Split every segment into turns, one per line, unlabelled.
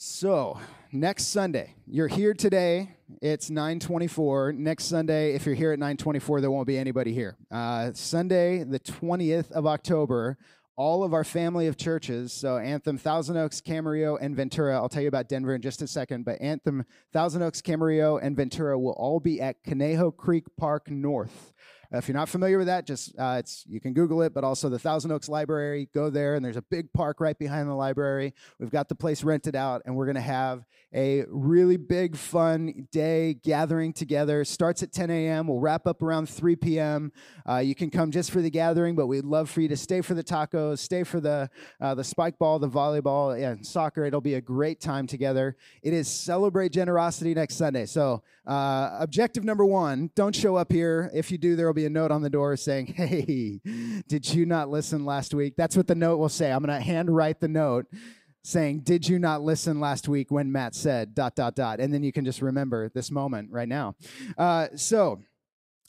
So, next Sunday, you're here today. It's 924. Next Sunday, if you're here at 924, there won't be anybody here. Uh, Sunday, the 20th of October, all of our family of churches, so Anthem, Thousand Oaks, Camarillo, and Ventura. I'll tell you about Denver in just a second, but Anthem, Thousand Oaks, Camarillo, and Ventura will all be at Conejo Creek Park North. Uh, if you're not familiar with that, just uh, it's you can Google it, but also the Thousand Oaks Library. Go there, and there's a big park right behind the library. We've got the place rented out, and we're going to have a really big, fun day gathering together. Starts at 10 a.m. We'll wrap up around 3 p.m. Uh, you can come just for the gathering, but we'd love for you to stay for the tacos, stay for the uh, the spike ball, the volleyball, and soccer. It'll be a great time together. It is celebrate generosity next Sunday. So uh, objective number one: don't show up here. If you do, there will be a note on the door saying, "Hey, did you not listen last week?" That's what the note will say. I'm going to handwrite the note saying, Did you not listen last week when Matt said dot, dot, dot? And then you can just remember this moment right now. Uh, so,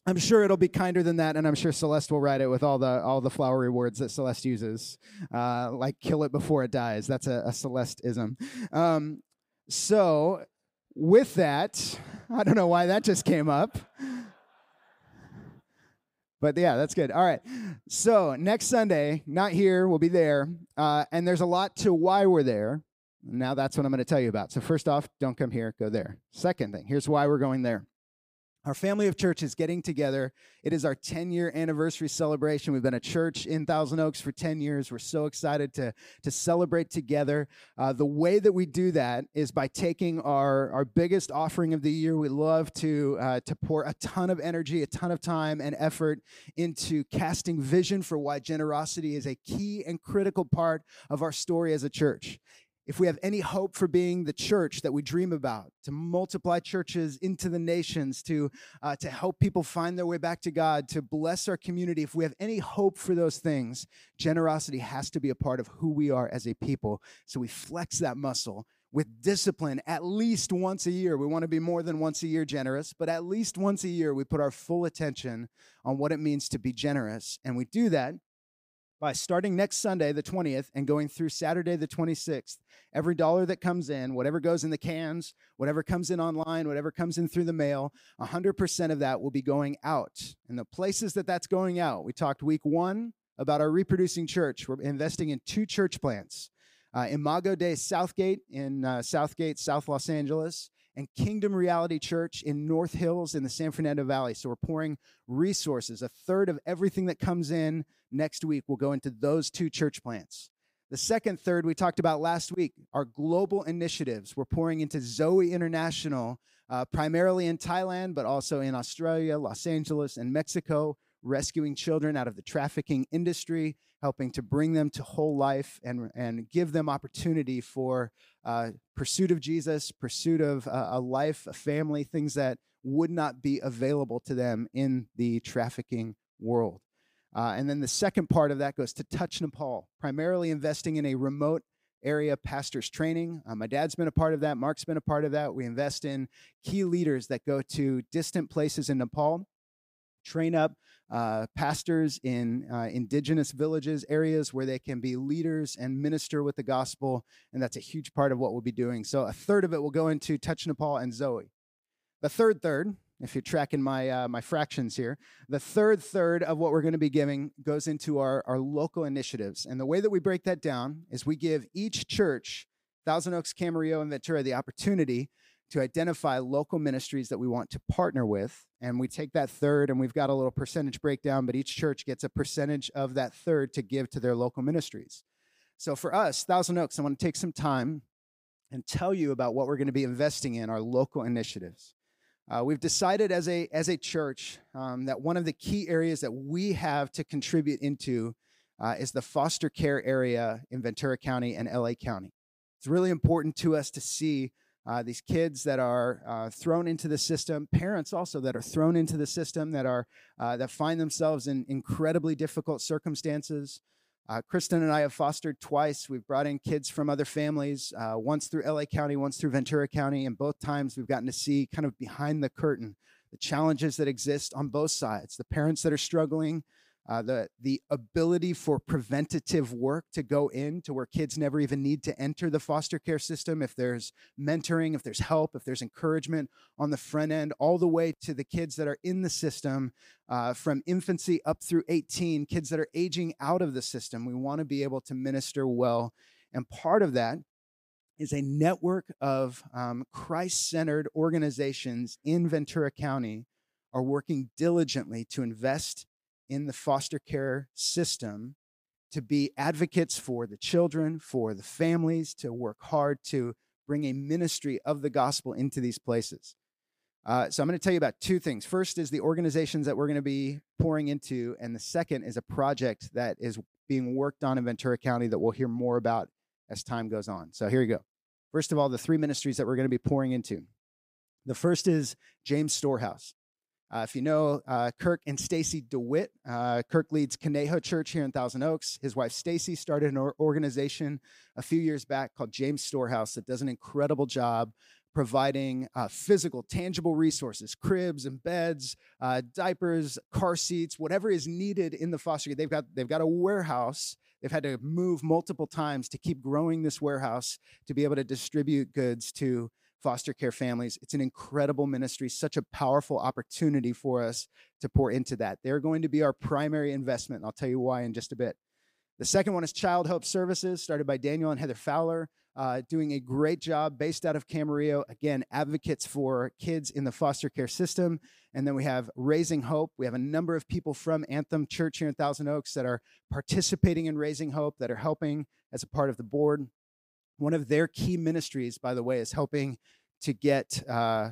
I'm sure it'll be kinder than that, and I'm sure Celeste will write it with all the all the flowery words that Celeste uses, uh, like "kill it before it dies." That's a, a Celeste-ism. Um, so, with that, I don't know why that just came up. But yeah, that's good. All right. So next Sunday, not here, we'll be there. Uh, and there's a lot to why we're there. Now that's what I'm going to tell you about. So, first off, don't come here, go there. Second thing, here's why we're going there. Our family of churches getting together. It is our 10 year anniversary celebration. We've been a church in Thousand Oaks for 10 years. We're so excited to, to celebrate together. Uh, the way that we do that is by taking our, our biggest offering of the year. We love to, uh, to pour a ton of energy, a ton of time and effort into casting vision for why generosity is a key and critical part of our story as a church if we have any hope for being the church that we dream about, to multiply churches into the nations, to, uh, to help people find their way back to God, to bless our community, if we have any hope for those things, generosity has to be a part of who we are as a people. So we flex that muscle with discipline at least once a year. We want to be more than once a year generous, but at least once a year, we put our full attention on what it means to be generous. And we do that by starting next Sunday, the 20th, and going through Saturday, the 26th. Every dollar that comes in, whatever goes in the cans, whatever comes in online, whatever comes in through the mail, 100% of that will be going out. And the places that that's going out, we talked week one about our reproducing church. We're investing in two church plants uh, Imago Dei Southgate in uh, Southgate, South Los Angeles, and Kingdom Reality Church in North Hills in the San Fernando Valley. So we're pouring resources. A third of everything that comes in next week will go into those two church plants. The second third we talked about last week are global initiatives. We're pouring into Zoe International, uh, primarily in Thailand, but also in Australia, Los Angeles, and Mexico, rescuing children out of the trafficking industry, helping to bring them to whole life and, and give them opportunity for uh, pursuit of Jesus, pursuit of uh, a life, a family, things that would not be available to them in the trafficking world. Uh, and then the second part of that goes to Touch Nepal, primarily investing in a remote area pastors training. Uh, my dad's been a part of that. Mark's been a part of that. We invest in key leaders that go to distant places in Nepal, train up uh, pastors in uh, indigenous villages, areas where they can be leaders and minister with the gospel. And that's a huge part of what we'll be doing. So a third of it will go into Touch Nepal and Zoe. The third third, if you're tracking my, uh, my fractions here, the third third of what we're going to be giving goes into our, our local initiatives. And the way that we break that down is we give each church, Thousand Oaks, Camarillo, and Ventura, the opportunity to identify local ministries that we want to partner with. And we take that third and we've got a little percentage breakdown, but each church gets a percentage of that third to give to their local ministries. So for us, Thousand Oaks, I want to take some time and tell you about what we're going to be investing in our local initiatives. Uh, we've decided as a as a church um, that one of the key areas that we have to contribute into uh, is the foster care area in Ventura County and LA County. It's really important to us to see uh, these kids that are uh, thrown into the system, parents also that are thrown into the system that are uh, that find themselves in incredibly difficult circumstances. Uh, Kristen and I have fostered twice. We've brought in kids from other families, uh, once through LA County, once through Ventura County, and both times we've gotten to see kind of behind the curtain the challenges that exist on both sides the parents that are struggling, uh, the, the ability for preventative work to go in to where kids never even need to enter the foster care system if there's mentoring, if there's help, if there's encouragement on the front end, all the way to the kids that are in the system uh, from infancy up through 18, kids that are aging out of the system. We want to be able to minister well. And part of that is a network of um, Christ centered organizations in Ventura County are working diligently to invest in the foster care system to be advocates for the children, for the families, to work hard to bring a ministry of the gospel into these places. Uh, so I'm going to tell you about two things. First is the organizations that we're going to be pouring into, and the second is a project that is being worked on in Ventura County that we'll hear more about as time goes on. So here you go. First of all, the three ministries that we're going to be pouring into. The first is James Storehouse. Uh, if you know uh, Kirk and Stacy DeWitt, uh, Kirk leads Conejo Church here in Thousand Oaks. His wife Stacy started an organization a few years back called James Storehouse that does an incredible job providing uh, physical, tangible resources, cribs and beds, uh, diapers, car seats, whatever is needed in the foster care. They've got they've got a warehouse. They've had to move multiple times to keep growing this warehouse to be able to distribute goods to foster care families. It's an incredible ministry, such a powerful opportunity for us to pour into that. They're going to be our primary investment, and I'll tell you why in just a bit. The second one is Child Hope Services, started by Daniel and Heather Fowler, uh, doing a great job based out of Camarillo. Again, advocates for kids in the foster care system. And then we have Raising Hope. We have a number of people from Anthem Church here in Thousand Oaks that are participating in Raising Hope, that are helping as a part of the board. One of their key ministries, by the way, is helping to get uh,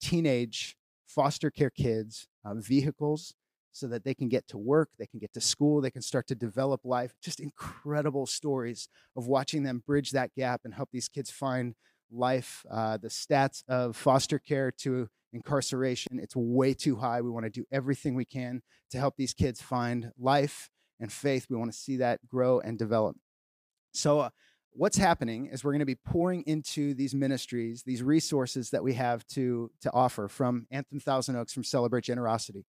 teenage foster care kids uh, vehicles so that they can get to work, they can get to school, they can start to develop life. Just incredible stories of watching them bridge that gap and help these kids find life. Uh, the stats of foster care to incarceration, it's way too high. We want to do everything we can to help these kids find life and faith. We want to see that grow and develop. So, uh, what's happening is we're going to be pouring into these ministries these resources that we have to to offer from anthem thousand oaks from celebrate generosity.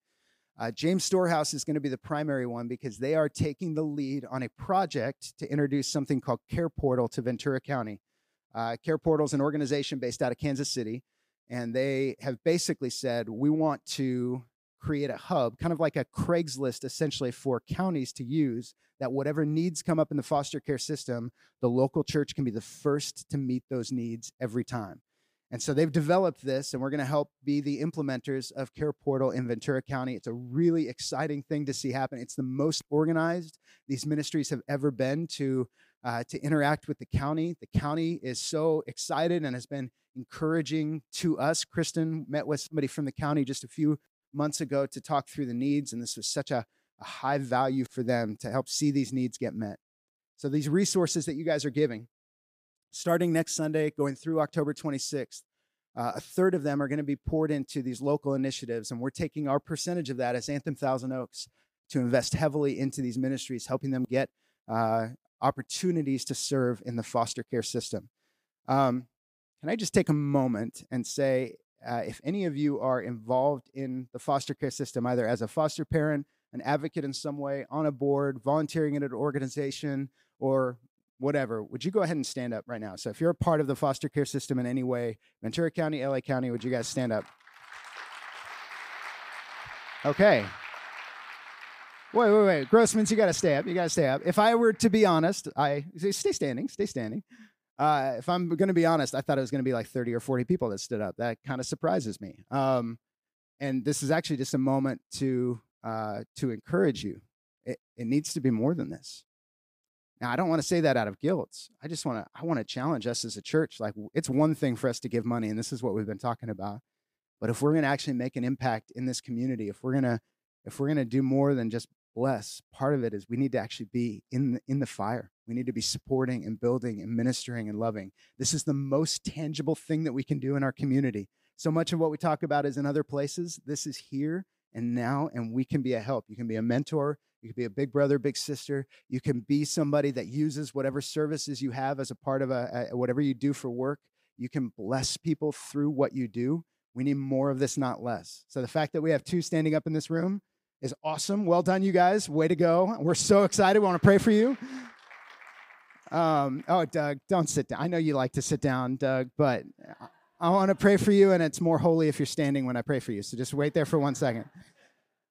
Uh, james storehouse is going to be the primary one because they are taking the lead on a project to introduce something called care portal to ventura county. Uh, care portal is an organization based out of kansas city and they have basically said we want to create a hub, kind of like a Craigslist essentially for counties to use that whatever needs come up in the foster care system, the local church can be the first to meet those needs every time. And so they've developed this, and we're going to help be the implementers of Care Portal in Ventura County. It's a really exciting thing to see happen. It's the most organized these ministries have ever been to uh, to interact with the county. The county is so excited and has been encouraging to us. Kristen met with somebody from the county just a few months ago to talk through the needs, and this was such a, a high value for them to help see these needs get met. So, these resources that you guys are giving, starting next Sunday, going through October 26th, uh, a third of them are going to be poured into these local initiatives, and we're taking our percentage of that as Anthem Thousand Oaks to invest heavily into these ministries, helping them get uh, opportunities to serve in the foster care system. Um, can I just take a moment and say uh, if any of you are involved in the foster care system, either as a foster parent, an advocate in some way, on a board, volunteering in an organization, or whatever, would you go ahead and stand up right now? So if you're a part of the foster care system in any way, Ventura County, LA County, would you guys stand up? Okay. Wait, wait, wait. Grossman's, you got to stay up. You got to stay up. If I were to be honest, I stay standing, stay standing. Uh, if I'm going to be honest, I thought it was going to be like 30 or 40 people that stood up. That kind of surprises me. Um, and this is actually just a moment to uh, to encourage you. It, it needs to be more than this. Now, I don't want to say that out of guilt. I just want to I want to challenge us as a church. Like it's one thing for us to give money, and this is what we've been talking about. But if we're going to actually make an impact in this community, if we're going to if we're going to do more than just bless, part of it is we need to actually be in the, in the fire. We need to be supporting and building and ministering and loving. This is the most tangible thing that we can do in our community. So much of what we talk about is in other places. This is here and now, and we can be a help. You can be a mentor. You can be a big brother, big sister. You can be somebody that uses whatever services you have as a part of a, a whatever you do for work. You can bless people through what you do. We need more of this, not less. So the fact that we have two standing up in this room is awesome. Well done, you guys. Way to go. We're so excited. We want to pray for you. Um, oh, Doug, don't sit down. I know you like to sit down, Doug, but I want to pray for you, and it's more holy if you're standing when I pray for you. So just wait there for one second.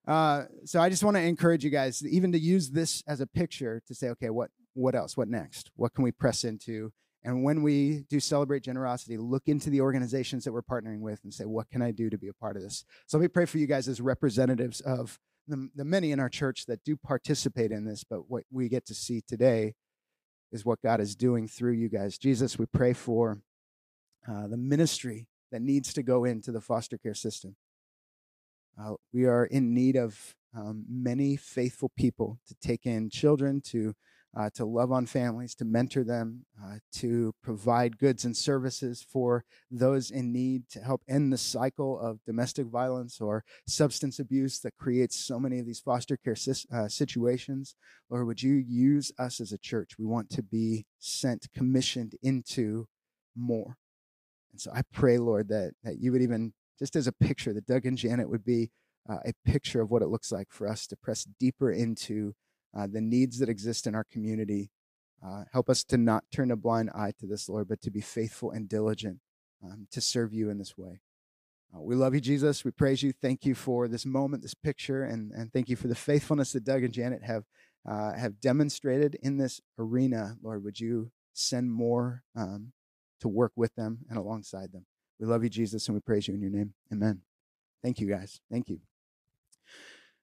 Uh, so I just want to encourage you guys, even to use this as a picture to say, okay, what what else? What next? What can we press into? And when we do celebrate generosity, look into the organizations that we're partnering with and say, what can I do to be a part of this? So let me pray for you guys as representatives of the, the many in our church that do participate in this, but what we get to see today is what God is doing through you guys. Jesus, we pray for uh, the ministry that needs to go into the foster care system. Uh, we are in need of um, many faithful people to take in children, to uh, to love on families, to mentor them, uh, to provide goods and services for those in need, to help end the cycle of domestic violence or substance abuse that creates so many of these foster care uh, situations. Lord, would you use us as a church? We want to be sent, commissioned into more. And so I pray, Lord, that, that you would even, just as a picture, that Doug and Janet would be uh, a picture of what it looks like for us to press deeper into uh, the needs that exist in our community. Uh, help us to not turn a blind eye to this, Lord, but to be faithful and diligent um, to serve you in this way. Uh, we love you, Jesus. We praise you. Thank you for this moment, this picture, and, and thank you for the faithfulness that Doug and Janet have uh, have demonstrated in this arena. Lord, would you send more um, to work with them and alongside them? We love you, Jesus, and we praise you in your name. Amen. Thank you, guys. Thank you.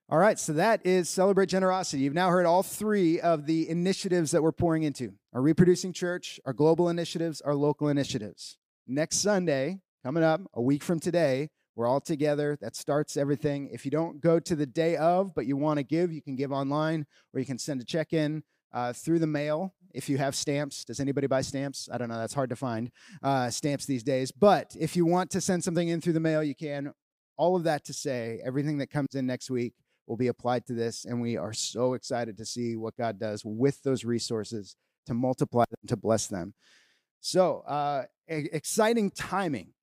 All right, so that is Celebrate Generosity. You've now heard all three of the initiatives that we're pouring into our reproducing church, our global initiatives, our local initiatives. Next Sunday, coming up a week from today, we're all together. That starts everything. If you don't go to the day of, but you want to give, you can give online or you can send a check in uh, through the mail if you have stamps. Does anybody buy stamps? I don't know. That's hard to find uh, stamps these days. But if you want to send something in through the mail, you can. All of that to say, everything that comes in next week will be applied to this. And we are so excited to see what God does with those resources to multiply them, to bless them. So, uh, exciting timing.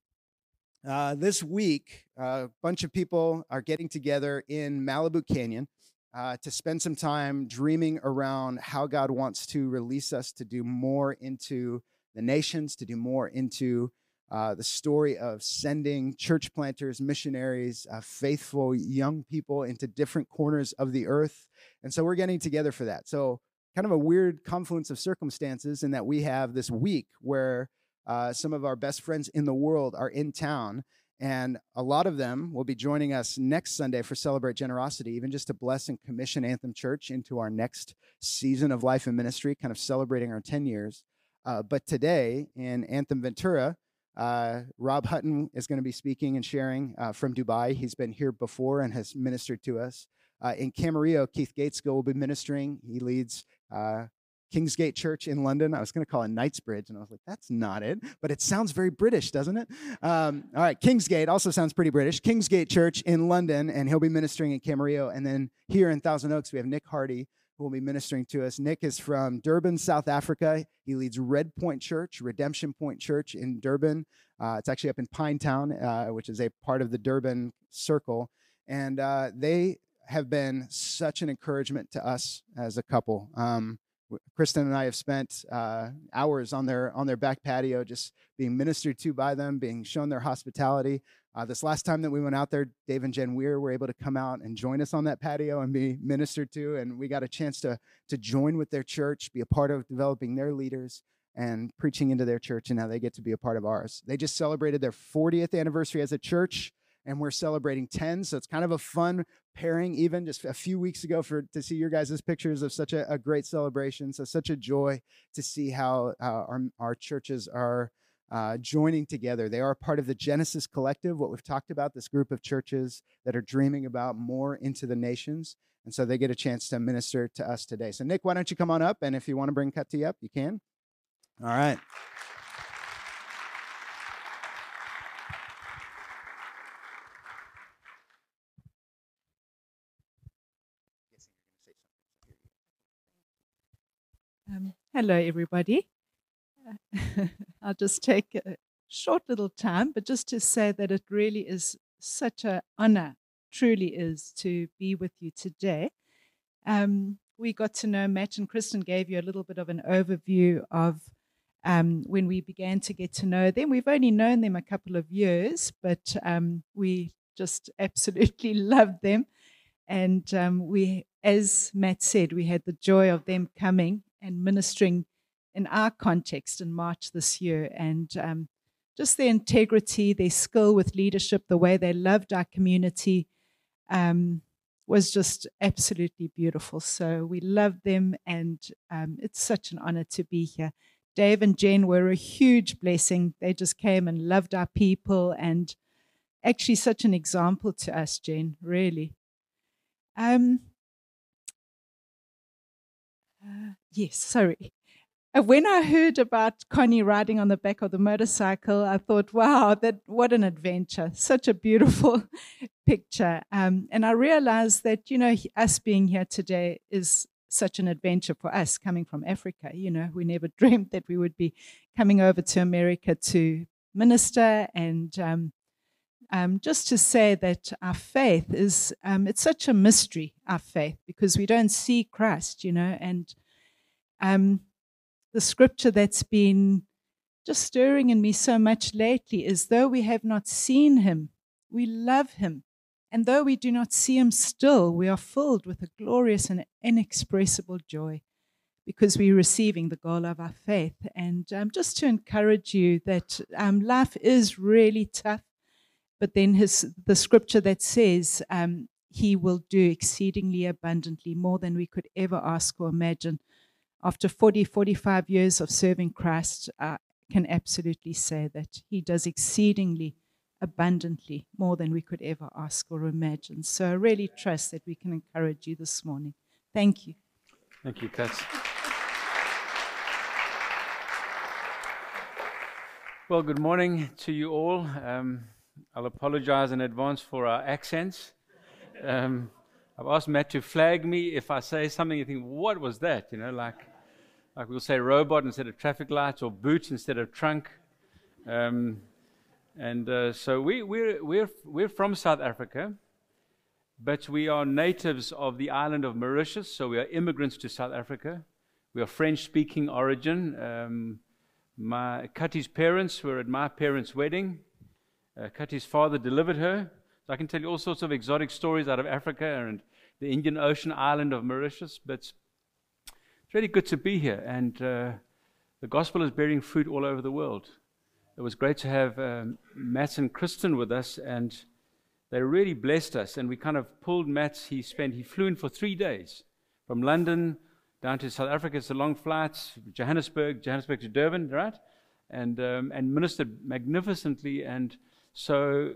Uh, this week, a bunch of people are getting together in Malibu Canyon uh, to spend some time dreaming around how God wants to release us to do more into the nations, to do more into uh, the story of sending church planters, missionaries, uh, faithful young people into different corners of the earth. And so we're getting together for that. So, kind of a weird confluence of circumstances in that we have this week where uh, some of our best friends in the world are in town. And a lot of them will be joining us next Sunday for Celebrate Generosity, even just to bless and commission Anthem Church into our next season of life and ministry, kind of celebrating our 10 years. Uh, but today in Anthem Ventura, uh, Rob Hutton is going to be speaking and sharing uh, from Dubai. He's been here before and has ministered to us. Uh, in Camarillo, Keith Gateskill will be ministering. He leads uh, Kingsgate Church in London. I was going to call it Knightsbridge, and I was like, that's not it. But it sounds very British, doesn't it? Um, all right, Kingsgate also sounds pretty British. Kingsgate Church in London, and he'll be ministering in Camarillo. And then here in Thousand Oaks, we have Nick Hardy, who will be ministering to us. Nick is from Durban, South Africa. He leads Red Point Church, Redemption Pointe Church in Durban. Uh, it's actually up in Pinetown, uh, which is a part of the Durban Circle. And uh, they have been such an encouragement to us as a couple. Um, Kristen and I have spent uh, hours on their on their back patio, just being ministered to by them, being shown their hospitality. Uh, this last time that we went out there, Dave and Jen Weir were able to come out and join us on that patio and be ministered to, and we got a chance to to join with their church, be a part of developing their leaders and preaching into their church, and now they get to be a part of ours. They just celebrated their 40th anniversary as a church, and we're celebrating 10, so it's kind of a fun pairing. Even just a few weeks ago, for to see your guys' pictures of such a, a great celebration, so such a joy to see how uh, our our churches are uh, joining together. They are part of the Genesis Collective, what we've talked about, this group of churches that are dreaming about more into the nations. And so they get a chance to minister to us today. So, Nick, why don't you come on up? And if you want to bring Kati up, you can. All right.
Um, hello, everybody. I'll just take a short little time, but just to say that it really is such an honor truly is to be with you today. Um, we got to know Matt and Kristen gave you a little bit of an overview of um, when we began to get to know them. We've only known them a couple of years, but um, we just absolutely loved them. And um, we, as Matt said, we had the joy of them coming and ministering in our context in March this year. And um, just their integrity, their skill with leadership, the way they loved our community um, was just absolutely beautiful. So we love them, and um, it's such an honor to be here. Dave and Jen were a huge blessing. They just came and loved our people, and actually, such an example to us, Jen, really. Um, uh, yes, sorry. When I heard about Connie riding on the back of the motorcycle, I thought, wow, that what an adventure. Such a beautiful picture. Um, and I realized that, you know, us being here today is such an adventure for us coming from Africa. You know, we never dreamed that we would be coming over to America to minister and um, um, just to say that our faith is, um, it's such a mystery, our faith, because we don't see Christ, you know, and um, the scripture that's been just stirring in me so much lately is though we have not seen him, we love him. And though we do not see him still, we are filled with a glorious and inexpressible joy because we're receiving the goal of our faith. And um, just to encourage you that um, life is really tough, but then his, the scripture that says um, he will do exceedingly abundantly more than we could ever ask or imagine after 40, 45 years of serving Christ, I can absolutely say that He does exceedingly abundantly more than we could ever ask or imagine. So I really trust that we can encourage you this morning. Thank you.
Thank you, Kat. Well, good morning to you all. Um, I'll apologize in advance for our accents. Um, I've asked Matt to flag me if I say something you think, what was that? You know, like like we'll say robot instead of traffic lights or boot instead of trunk. Um, and uh, so we, we're, we're, we're from South Africa, but we are natives of the island of Mauritius, so we are immigrants to South Africa. We are French speaking origin. Um, my Kati's parents were at my parents' wedding. Uh, Kati's father delivered her. So I can tell you all sorts of exotic stories out of Africa and the Indian Ocean island of Mauritius, but really good to be here, and uh, the gospel is bearing fruit all over the world. It was great to have um, Matt and Kristen with us, and they really blessed us. And we kind of pulled Matt. He spent he flew in for three days from London down to South Africa. It's a long flight, Johannesburg, Johannesburg to Durban, right? And um, and ministered magnificently. And so,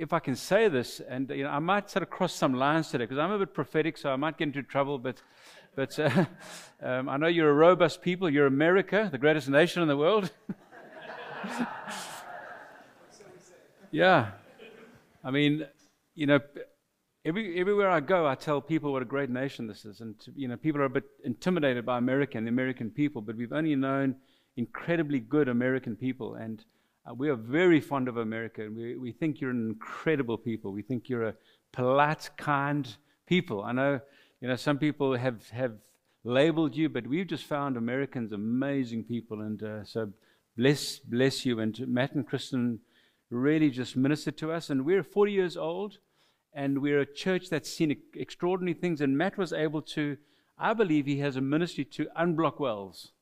if I can say this, and you know, I might sort of cross some lines today because I'm a bit prophetic, so I might get into trouble, but. But uh, um, I know you're a robust people. You're America, the greatest nation in the world. yeah. I mean, you know, every, everywhere I go, I tell people what a great nation this is. And, you know, people are a bit intimidated by America and the American people, but we've only known incredibly good American people. And uh, we are very fond of America. We, we think you're an incredible people. We think you're a polite, kind people. I know you know, some people have, have labeled you, but we've just found Americans amazing people. And uh, so bless, bless you. And Matt and Kristen really just ministered to us. And we're 40 years old, and we're a church that's seen extraordinary things. And Matt was able to, I believe he has a ministry to unblock wells.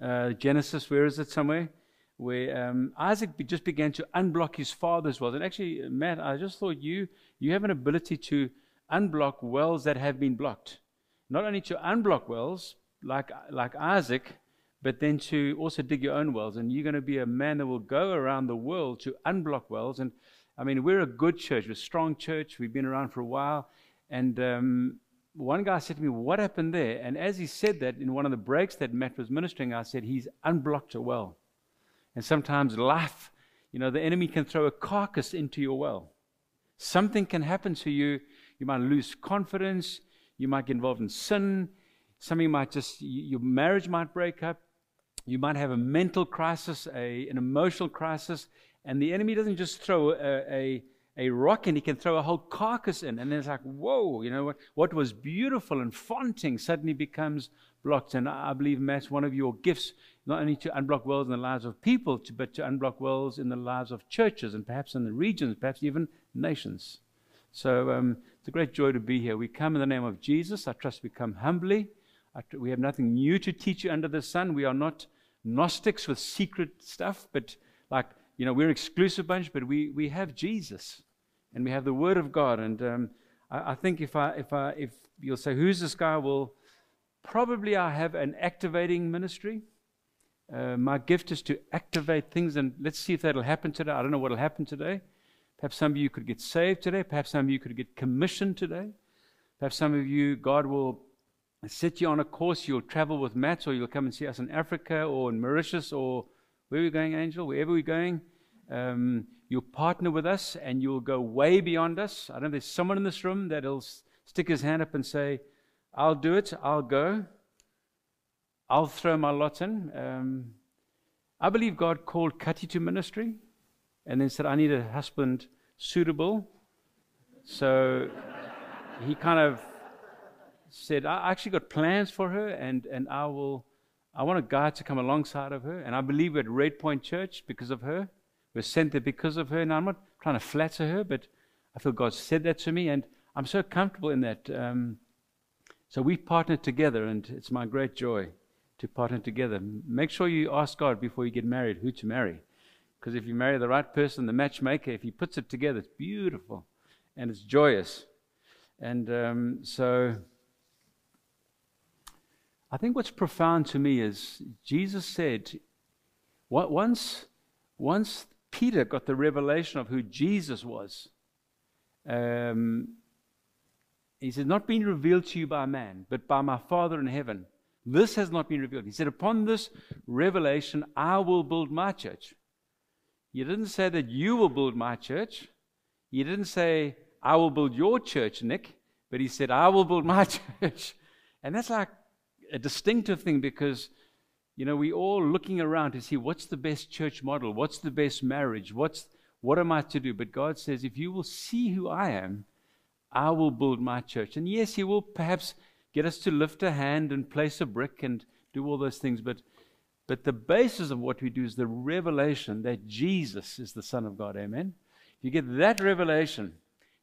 Uh, Genesis, where is it somewhere? Where um, Isaac just began to unblock his father's wells. And actually, Matt, I just thought you you have an ability to unblock wells that have been blocked. Not only to unblock wells like, like Isaac, but then to also dig your own wells. And you're going to be a man that will go around the world to unblock wells. And I mean, we're a good church, we're a strong church. We've been around for a while. And um, one guy said to me, What happened there? And as he said that in one of the breaks that Matt was ministering, I said, He's unblocked a well. And sometimes life, you know, the enemy can throw a carcass into your well. Something can happen to you you might lose confidence. You might get involved in sin. Something might just, your marriage might break up. You might have a mental crisis, a, an emotional crisis. And the enemy doesn't just throw a, a, a rock and he can throw a whole carcass in. And then it's like, whoa, you know, what, what was beautiful and fronting suddenly becomes blocked. And I believe, Matt, one of your gifts, not only to unblock wells in the lives of people, but to unblock wells in the lives of churches and perhaps in the regions, perhaps even nations. So um, it's a great joy to be here. We come in the name of Jesus. I trust we come humbly. We have nothing new to teach you under the sun. We are not Gnostics with secret stuff, but like, you know, we're an exclusive bunch, but we, we have Jesus and we have the Word of God. And um, I, I, think if I, if I, if you'll say, who's this guy? Well, probably I have an activating ministry. Uh, my gift is to activate things, and let's see if that'll happen today. I don't know what'll happen today. Perhaps some of you could get saved today. Perhaps some of you could get commissioned today. Perhaps some of you, God will set you on a course. You'll travel with Matt, or you'll come and see us in Africa or in Mauritius or where we're going, Angel? Wherever we're going. Um, you'll partner with us and you'll go way beyond us. I don't know there's someone in this room that'll stick his hand up and say, I'll do it, I'll go, I'll throw my lot in. Um, I believe God called Kati to ministry and then said, I need a husband suitable. So he kind of said, I actually got plans for her, and, and I will, I want a guy to come alongside of her. And I believe we're at Red Point Church because of her. We're sent there because of her. Now, I'm not trying to flatter her, but I feel God said that to me, and I'm so comfortable in that. Um, so we've partnered together, and it's my great joy to partner together. Make sure you ask God before you get married who to marry. Because if you marry the right person, the matchmaker, if he puts it together, it's beautiful and it's joyous. And um, so I think what's profound to me is Jesus said, once, once Peter got the revelation of who Jesus was, um, he said, Not being revealed to you by man, but by my Father in heaven. This has not been revealed. He said, Upon this revelation, I will build my church. He didn't say that you will build my church. He didn't say, I will build your church, Nick, but he said, I will build my church. And that's like a distinctive thing because, you know, we all looking around to see what's the best church model, what's the best marriage, what's what am I to do? But God says, if you will see who I am, I will build my church. And yes, He will perhaps get us to lift a hand and place a brick and do all those things, but but the basis of what we do is the revelation that Jesus is the Son of God. Amen. If you get that revelation,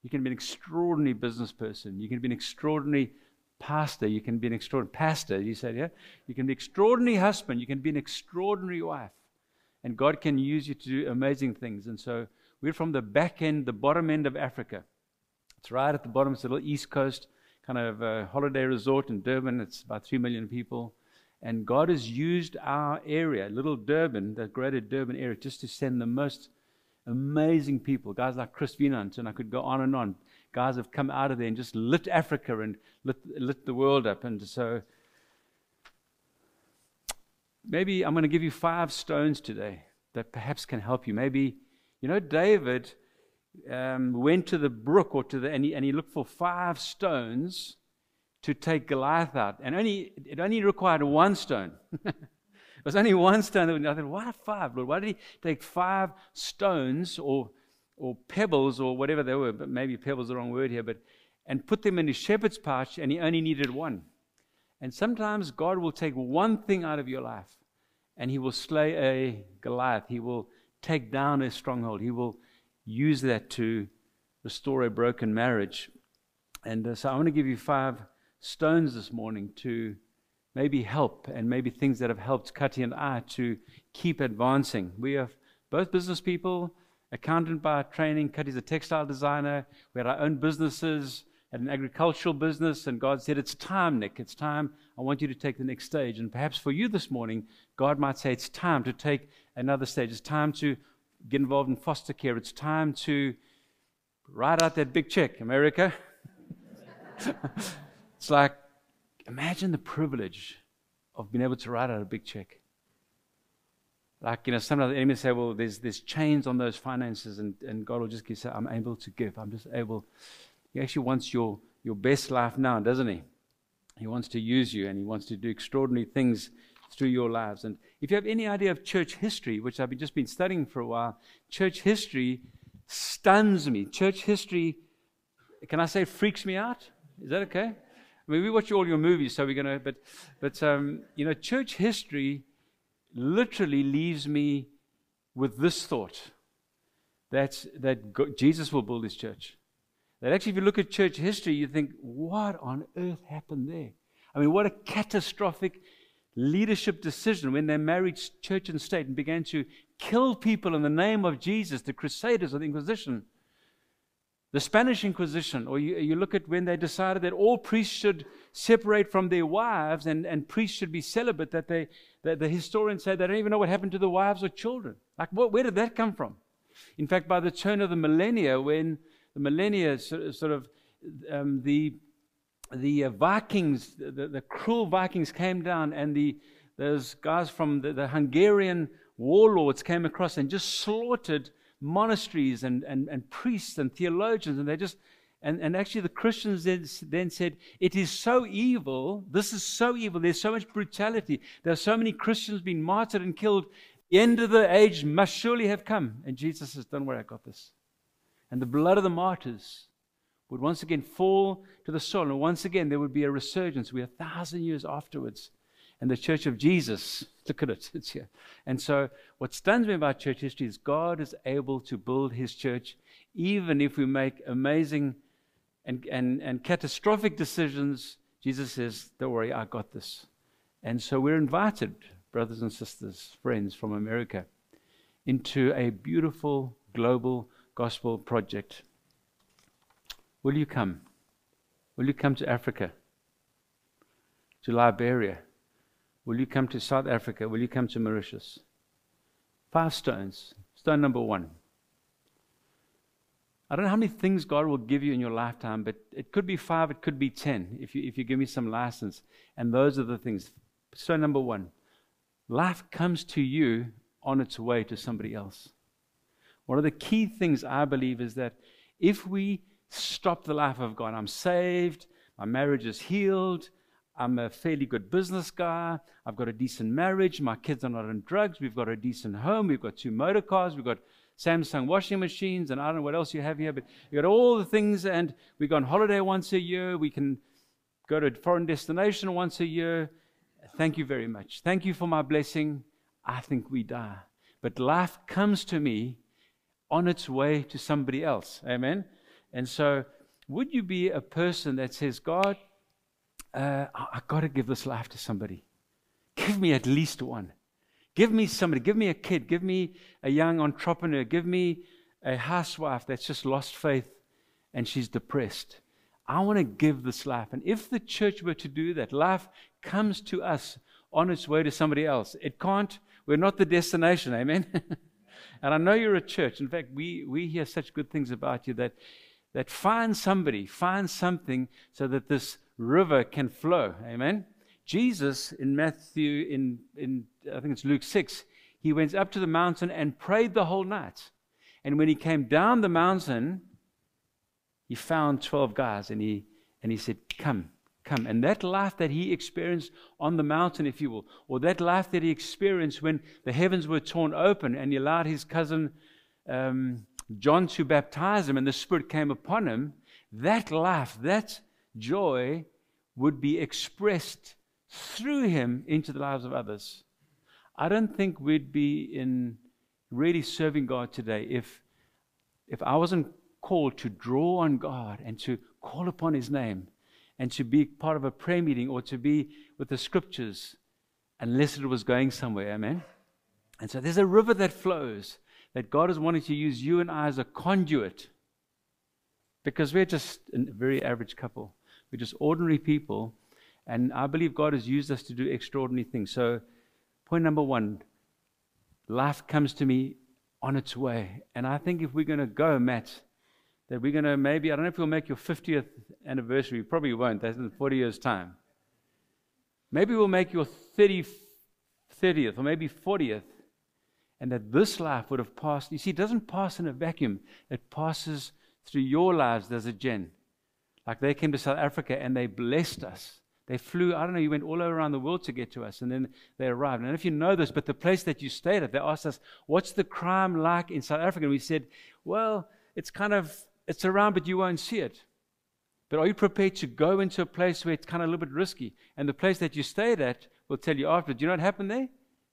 you can be an extraordinary business person. You can be an extraordinary pastor, you can be an extraordinary pastor, you said, yeah? You can be an extraordinary husband, you can be an extraordinary wife. And God can use you to do amazing things. And so we're from the back end, the bottom end of Africa. It's right at the bottom, it's a little east coast kind of a holiday resort in Durban. It's about 3 million people. And God has used our area, little Durban, the greater Durban area, just to send the most amazing people. Guys like Chris Wienand, and I could go on and on guys have come out of there and just lit Africa and lit, lit the world up. And so maybe I'm going to give you five stones today that perhaps can help you. Maybe, you know, David um, went to the brook or to the, and he, and he looked for five stones to take Goliath out. And only, it only required one stone. it was only one stone. I thought, why five, Lord? Why did he take five stones or or pebbles or whatever they were, but maybe pebbles is the wrong word here, but and put them in his shepherd's pouch, and he only needed one. And sometimes God will take one thing out of your life, and he will slay a Goliath. He will take down a stronghold. He will use that to restore a broken marriage. And uh, so I want to give you five stones this morning to maybe help, and maybe things that have helped Kati and I to keep advancing. We are both business people accountant by training. Kati's a textile designer. We had our own businesses, had an agricultural business, and God said, It's time, Nick. It's time. I want you to take the next stage. And perhaps for you this morning, God might say, It's time to take another stage. It's time to get involved in foster care. It's time to write out that big check, America. it's like, imagine the privilege of being able to write out a big check. Like, you know, sometimes the enemy say, well, there's, there's chains on those finances, and, and God will just give, say, I'm able to give. I'm just able. He actually wants your, your best life now, doesn't he? He wants to use you, and he wants to do extraordinary things through your lives. And if you have any idea of church history, which I've just been studying for a while, church history stuns me. Church history, can I say, freaks me out? Is that okay? I mean, we watch all your movies, so we're going to, but, but um, you know, church history literally leaves me with this thought that, that God, Jesus will build his church. That actually, if you look at church history, you think, what on earth happened there? I mean, what a catastrophic leadership decision when they married church and state and began to kill people in the name of Jesus, the Crusaders of the Inquisition. The Spanish Inquisition, or you, you look at when they decided that all priests should separate from their wives and, and priests should be celibate, that, they, that the historians say they don't even know what happened to the wives or children. Like, what, where did that come from? In fact, by the turn of the millennia, when the millennia sort of um, the the uh, Vikings, the, the, cruel Vikings came down, and the those guys from the, the Hungarian warlords came across and just slaughtered monasteries and, and, and priests and theologians, and they just and, and actually the Christians then, then said, It is so evil, this is so evil, there's so much brutality, there are so many Christians being martyred and killed. The end of the age must surely have come. And Jesus says, Don't worry, I got this. And the blood of the martyrs would once again fall to the soil. And once again, there would be a resurgence. We're a thousand years afterwards. And the church of Jesus, look at it, it's here. And so, what stuns me about church history is God is able to build his church, even if we make amazing and, and, and catastrophic decisions. Jesus says, Don't worry, I got this. And so, we're invited, brothers and sisters, friends from America, into a beautiful global gospel project. Will you come? Will you come to Africa? To Liberia? Will you come to South Africa? Will you come to Mauritius? Five stones. Stone number one. I don't know how many things God will give you in your lifetime, but it could be five, it could be ten, if you, if you give me some license. And those are the things. Stone number one life comes to you on its way to somebody else. One of the key things I believe is that if we stop the life of God. I'm saved, my marriage is healed, I'm a fairly good business guy, I've got a decent marriage, my kids are not on drugs, we've got a decent home, we've got two motor cars, we've got Samsung washing machines, and I don't know what else you have here, but you've got all the things, and we go on holiday once a year, we can go to a foreign destination once a year. Thank you very much. Thank you for my blessing. I think we die. But life comes to me on its way to somebody else. Amen. And so, would you be a person that says, God, uh, I've got to give this life to somebody? Give me at least one. Give me somebody. Give me a kid. Give me a young entrepreneur. Give me a housewife that's just lost faith and she's depressed. I want to give this life. And if the church were to do that, life comes to us on its way to somebody else. It can't, we're not the destination, amen? and I know you're a church. In fact, we, we hear such good things about you that that find somebody, find something so that this river can flow. Amen. Jesus in Matthew, in, in I think it's Luke 6, he went up to the mountain and prayed the whole night. And when he came down the mountain, he found 12 guys and he, and he said, Come, come. And that life that he experienced on the mountain, if you will, or that life that he experienced when the heavens were torn open and he allowed his cousin um, John to baptize him and the Spirit came upon him, that life, that joy would be expressed through him into the lives of others. I don't think we'd be in really serving God today if, if I wasn't called to draw on God and to call upon his name and to be part of a prayer meeting or to be with the scriptures unless it was going somewhere. Amen. And so there's a river that flows that God is wanting to use you and I as a conduit because we're just a very average couple. We're just ordinary people. And I believe God has used us to do extraordinary things. So, point number one life comes to me on its way. And I think if we're going to go, Matt, that we're going to maybe, I don't know if we'll make your 50th anniversary. Probably won't. That's in 40 years' time. Maybe we'll make your 30, 30th or maybe 40th and that this life would have passed. You see, it doesn't pass in a vacuum, it passes through your lives, does it, Jen? Like they came to South Africa and they blessed us. They flew, I don't know, you went all around the world to get to us, and then they arrived. And if you know this, but the place that you stayed at, they asked us, What's the crime like in South Africa? And we said, Well, it's kind of, it's around, but you won't see it. But are you prepared to go into a place where it's kind of a little bit risky? And the place that you stayed at will tell you after. Do you know what happened there?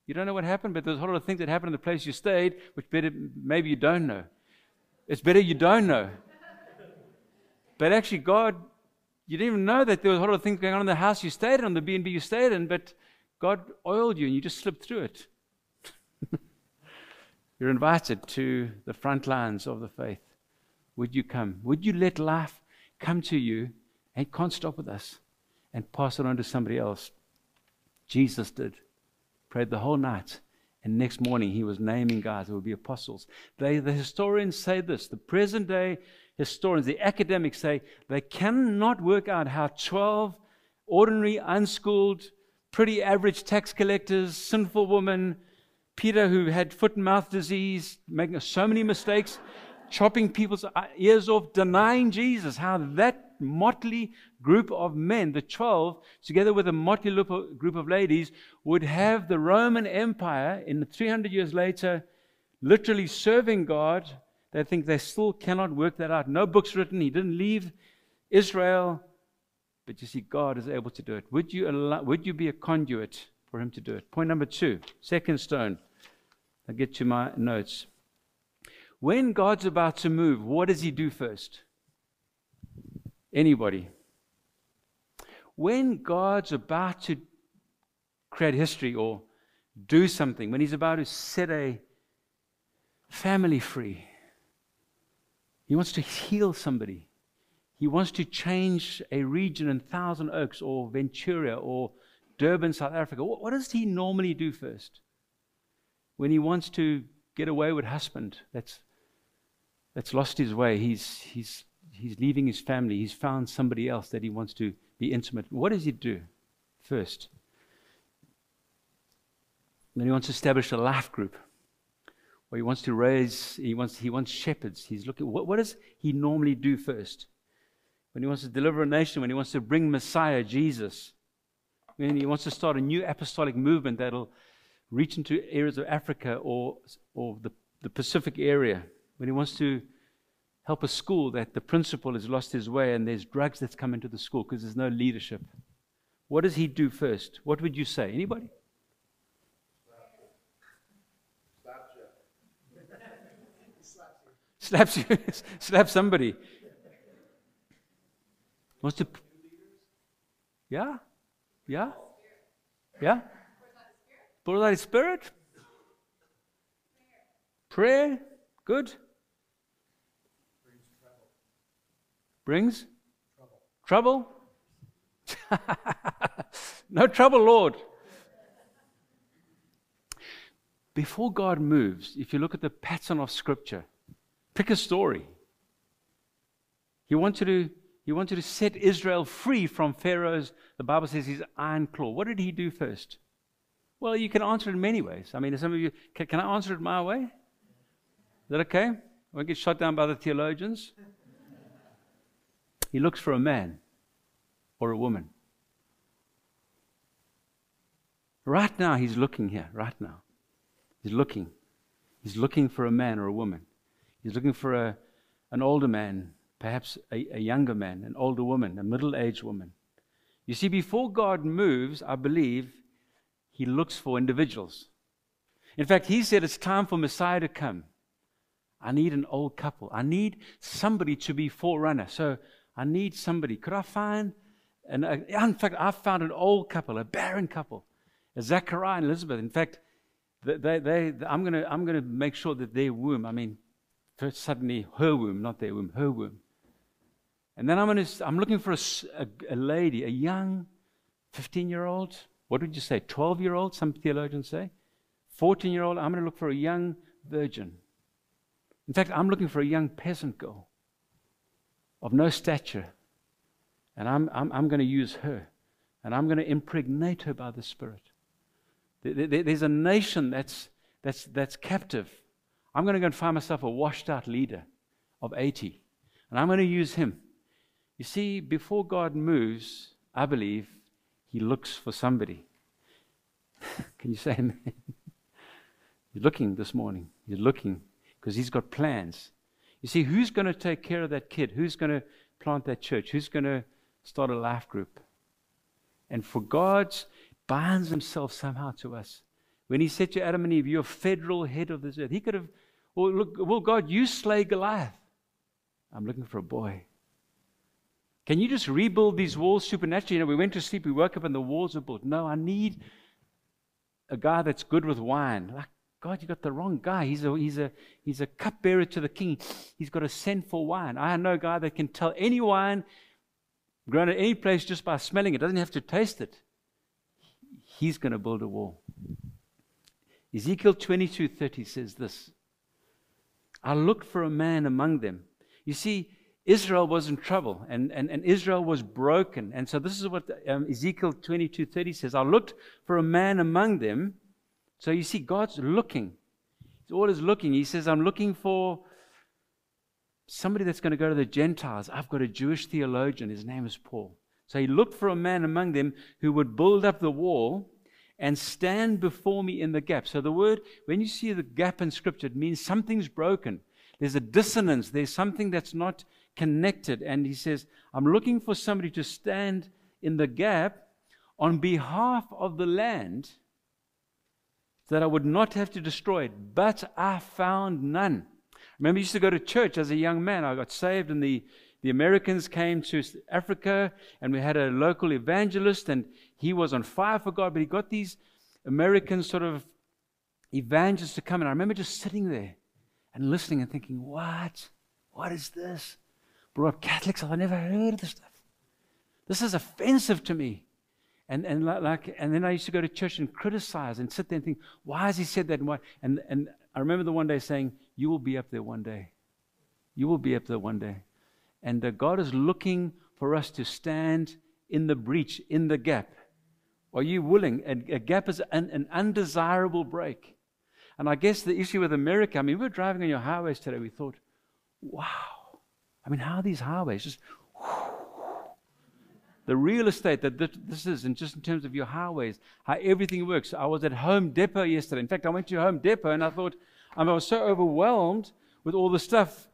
You don't know what happened, but there's a whole lot of things that happened in the place you stayed, which better, maybe you don't know. It's better you don't know. But actually, God, you didn't even know that there was a lot of things going on in the house you stayed in, on the B&B you stayed in, but God oiled you and you just slipped through it. You're invited to the front lines of the faith. Would you come? Would you let life come to you and can't stop with us and pass it on to somebody else? Jesus did. Prayed the whole night. And next morning, he was naming guys who would be apostles. They, the historians say this the present day historians, the academics say they cannot work out how 12 ordinary, unschooled, pretty average tax collectors, sinful women, Peter, who had foot and mouth disease, making so many mistakes, chopping people's ears off, denying Jesus, how that motley group of men, the 12, together with a motley group of ladies, would have the Roman Empire in 300 years later literally serving God. They think they still cannot work that out. No books written. He didn't leave Israel. But you see, God is able to do it. Would you, allow, would you be a conduit for Him to do it? Point number two, second stone. I'll get to my notes. When God's about to move, what does He do first? Anybody? When God's about to create history or do something, when He's about to set a family free, He wants to heal somebody. He wants to change a region in Thousand Oaks or Ventura or Durban, South Africa. What, what does He normally do first? when he wants to get away with husband that's that's lost his way. He's he's he's leaving his family. He's found somebody else that he wants to be intimate. What does he do first? Then he wants to establish a life group. Or he wants to raise he wants he wants shepherds. He's looking what, what does he normally do first? When he wants to deliver a nation when he wants to bring messiah jesus. When he wants to start a new apostolic movement that'll reach into areas of Africa or, or the, the Pacific area, when he wants to help a school that the principal has lost his way and there's drugs that's come into the school because there's no leadership. What does he do first? What would you say? Anybody? Slaps you. Slaps somebody. Wants to. Yeah? Yeah? Yeah? Holy Spirit? Prayer? Good. Brings? Trouble? trouble? no trouble, Lord. Before God moves, if you look at the pattern of Scripture, pick a story. He wanted to, he wanted to set Israel free from Pharaoh's, the Bible says, his iron claw. What did he do first? Well, you can answer it in many ways. I mean, some of you, can, can I answer it my way? Is that okay? I won't get shot down by the theologians. He looks for a man or a woman. Right now, he's looking here, right now. He's looking. He's looking for a man or a woman. He's looking for a, an older man, perhaps a, a younger man, an older woman, a middle aged woman. You see, before God moves, I believe he looks for individuals. In fact, he said it's time for Messiah to come. I need an old couple. I need somebody to be forerunner. So I need somebody. Could I find? And uh, in fact, I found an old couple, a barren couple, a Zachariah and Elizabeth. In fact, they, they, I'm going to I'm gonna make sure that their womb, I mean, suddenly her womb, not their womb, her womb. And then I'm, gonna, I'm looking for a, a, a lady, a young 15 year old, what would you say? 12 year old, some theologians say? 14 year old, I'm going to look for a young virgin. In fact, I'm looking for a young peasant girl of no stature. And I'm, I'm, I'm going to use her. And I'm going to impregnate her by the Spirit. There's a nation that's, that's, that's captive. I'm going to go and find myself a washed out leader of 80. And I'm going to use him. You see, before God moves, I believe he looks for somebody. Can you say amen? He's looking this morning. He's looking because he's got plans. You see, who's going to take care of that kid? Who's going to plant that church? Who's going to start a life group? And for God binds himself somehow to us. When he said to Adam and Eve, You're federal head of this earth, he could have, well, look, well, God, you slay Goliath. I'm looking for a boy. Can you just rebuild these walls supernaturally? You know, we went to sleep, we woke up, and the walls are built. No, I need a guy that's good with wine. Like, God, you got the wrong guy. He's a, he's a, he's a cupbearer to the king. He's got a scent for wine. I know a guy that can tell any wine grown at any place just by smelling it, doesn't have to taste it. He's going to build a wall. Ezekiel 22:30 says this. I looked for a man among them. You see, Israel was in trouble and, and, and Israel was broken. And so this is what um, Ezekiel 22:30 says. I looked for a man among them. So you see, God's looking. He's always looking. He says, I'm looking for somebody that's going to go to the Gentiles. I've got a Jewish theologian. His name is Paul. So he looked for a man among them who would build up the wall and stand before me in the gap. So the word, when you see the gap in Scripture, it means something's broken. There's a dissonance. There's something that's not connected. And he says, I'm looking for somebody to stand in the gap on behalf of the land that I would not have to destroy it. But I found none. I remember, I used to go to church as a young man. I got saved, and the, the Americans came to Africa, and we had a local evangelist, and he was on fire for God, but he got these American sort of evangelists to come. And I remember just sitting there and listening and thinking, what? What is this? Brought up Catholics, I've never heard of this stuff. This is offensive to me. And, and, like, and then I used to go to church and criticize and sit there and think, why has he said that? And, why? and, and I remember the one day saying, you will be up there one day. You will be up there one day. And uh, God is looking for us to stand in the breach, in the gap. Are you willing? A, a gap is an, an, undesirable break. And I guess the issue with America, I mean, we were driving on your highways today, we thought, wow. I mean, how are these highways just the real estate that this is, and just in terms of your highways, how everything works. I was at Home Depot yesterday. In fact, I went to Home Depot and I thought, um, I was so overwhelmed with all the stuff.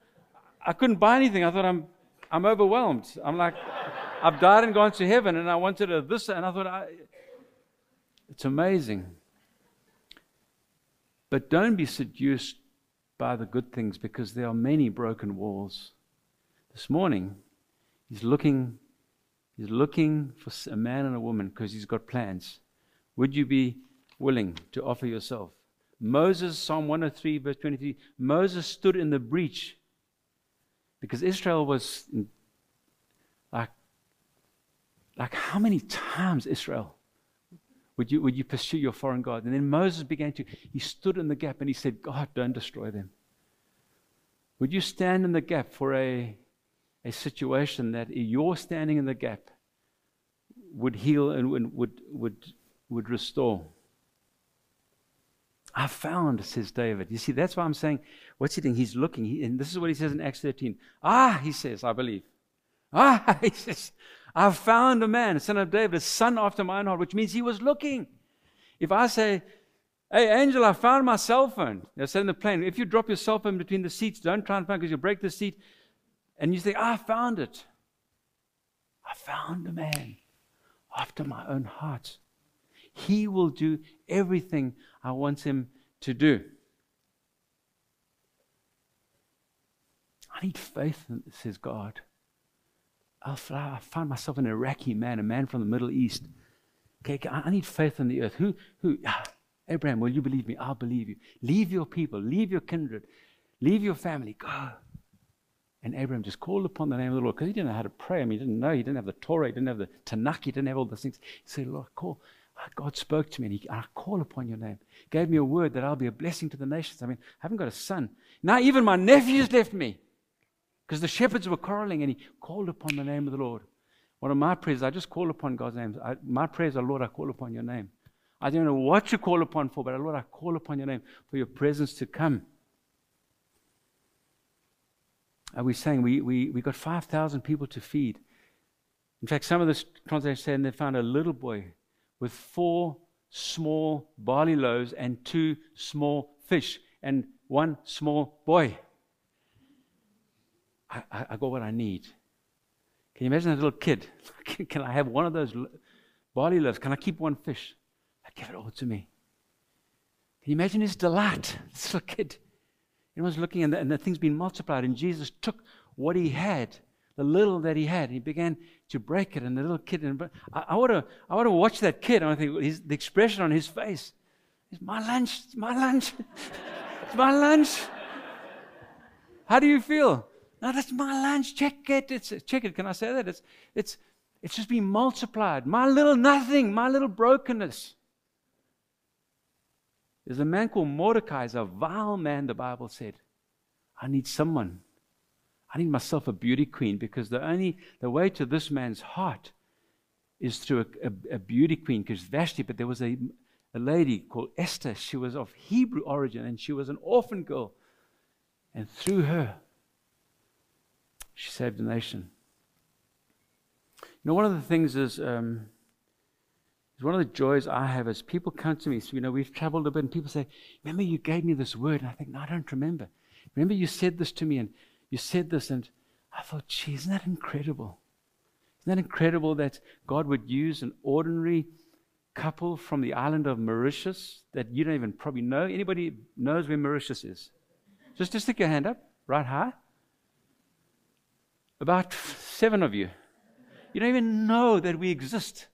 I couldn't buy anything. I thought, I'm, I'm overwhelmed. I'm like, I've died and gone to heaven, and I wanted a this, and I thought, I, it's amazing. But don't be seduced by the good things because there are many broken walls. This morning, he's looking, he's looking for a man and a woman because he's got plans. Would you be willing to offer yourself? Moses, Psalm 103, verse 23, Moses stood in the breach because Israel was like, like how many times Israel would you, would you pursue your foreign God? And then Moses began to, he stood in the gap and he said, God, don't destroy them. Would you stand in the gap for a, a situation that your standing in the gap would heal and would, would, would restore? I found, says David. You see, that's why I'm saying, what's he doing? He's looking. He, and this is what he says in Acts 13. Ah, he says, I believe. Ah, he says, I've found a man, a son of David, a son after my own heart, which means he was looking. If I say, Hey, Angel, I found my cell phone. I said in the plane, if you drop your cell phone between the seats, don't try and find because you'll break the seat. And you say, I found it. I found a man after my own heart. He will do everything I want him to do. I need faith, says God. I'll, I find myself an Iraqi man, a man from the Middle East. Okay, I need faith in the earth. Who, who, ah, Abraham, will you believe me? I'll believe you. Leave your people, leave your kindred, leave your family, go. And Abraham just called upon the name of the Lord because he didn't know how to pray. I mean, he didn't know. He didn't have the Torah. He didn't have the Tanakh. He didn't have all those things. He said, Lord, call. Ah, God spoke to me and he, I call upon your name. He Gave me a word that I'll be a blessing to the nations. I mean, I haven't got a son. Now even my nephews left me because the shepherds were quarreling and he called upon the name of the Lord. One of my prayers, I just call upon God's name. I, my prayers are, Lord, I call upon your name. I don't know what you call upon for, but Lord, I call upon your name for your presence to come. Are we saying we, we, we got 5,000 people to feed? In fact, some of the translations say they found a little boy with four small barley loaves and two small fish and one small boy. I, I, I got what I need. Can you imagine a little kid? Can, can I have one of those barley loaves? Can I keep one fish? I give it all to me. Can you imagine his delight? This little kid. Everyone's looking and the, and the multiplied. And Jesus took what he had, the little that he had, and he began to break it. And the little kid, and I, want to I wanna watch that kid. I think his, the expression on his face. It's my lunch. It's my lunch. it's my lunch. How do you feel? No, that's my lunch. Check it. It's check it. Can I say that? It's it's it's just been multiplied. My little nothing, my little brokenness. There's a man called Mordecai, a vile man, the Bible said. I need someone. I need myself a beauty queen because the only the way to this man's heart is through a, a, a beauty queen because Vashti, but there was a, a lady called Esther. She was of Hebrew origin and she was an orphan girl. And through her, she saved the nation. You know, one of the things is, um, is one of the joys I have is people come to me. So, you know, we've traveled a bit, and people say, "Remember, you gave me this word," and I think, "No, I don't remember." Remember, you said this to me, and you said this, and I thought, "Gee, isn't that incredible? Isn't that incredible that God would use an ordinary couple from the island of Mauritius that you don't even probably know? Anybody knows where Mauritius is? Just, just stick your hand up, right high. About seven of you. You don't even know that we exist.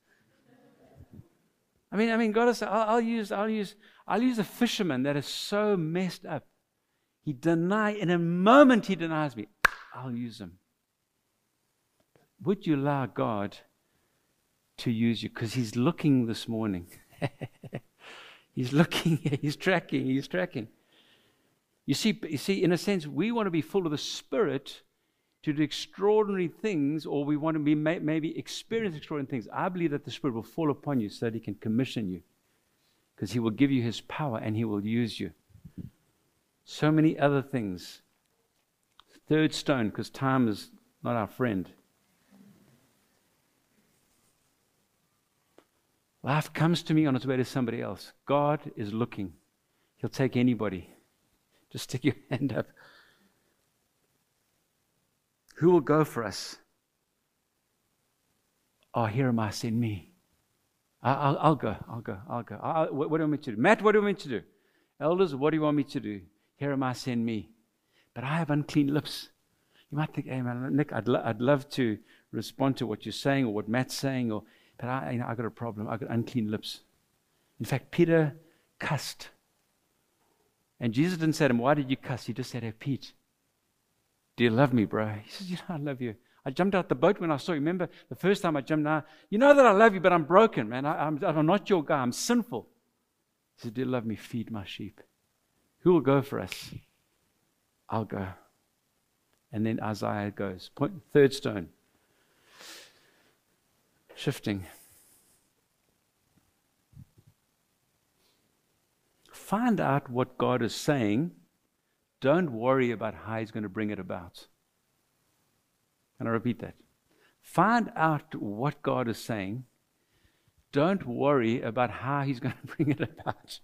I mean, I mean, God has, I'll, I'll use, I'll use, I'll use a fisherman that is so messed up. He deny in a moment he denies me. I'll use him. Would you allow God to use you? Because He's looking this morning. he's looking. He's tracking. He's tracking. You see, you see, in a sense, we want to be full of the Spirit to do extraordinary things, or we want to be may, maybe experience extraordinary things. I believe that the Spirit will fall upon you so that He can commission you, because He will give you His power and He will use you. So many other things. Third stone, because time is not our friend. Life comes to me on its way to somebody else. God is looking. He'll take anybody. Just stick your hand up. Who will go for us? Oh, here am I, send me. I'll, I'll go, I'll go, I'll go. I'll, what, what, do you want me to do? Matt, what do you want me to do? Elders, what do you want me to do? Here am I, send me. But I have unclean lips. You might think, hey, man, Nick, I'd, lo- I'd love to respond to what you're saying or what Matt's saying, or, but I, you know, I've got a problem. I've got unclean lips. In fact, Peter cussed. And Jesus didn't say to him, Why did you cuss? He just said, Hey, Pete, do you love me, bro? He says, You know, I love you. I jumped out the boat when I saw you. Remember the first time I jumped out? You know that I love you, but I'm broken, man. I, am I'm, I'm not your guy. I'm sinful. He said, Do you love me? Feed my sheep. Who will go for us? I'll go. And then Isaiah goes. Point, third stone. Shifting. Find out what God is saying don't worry about how He's going to bring it about. And I repeat that? Find out what God is saying. Don't worry about how He's going to bring it about.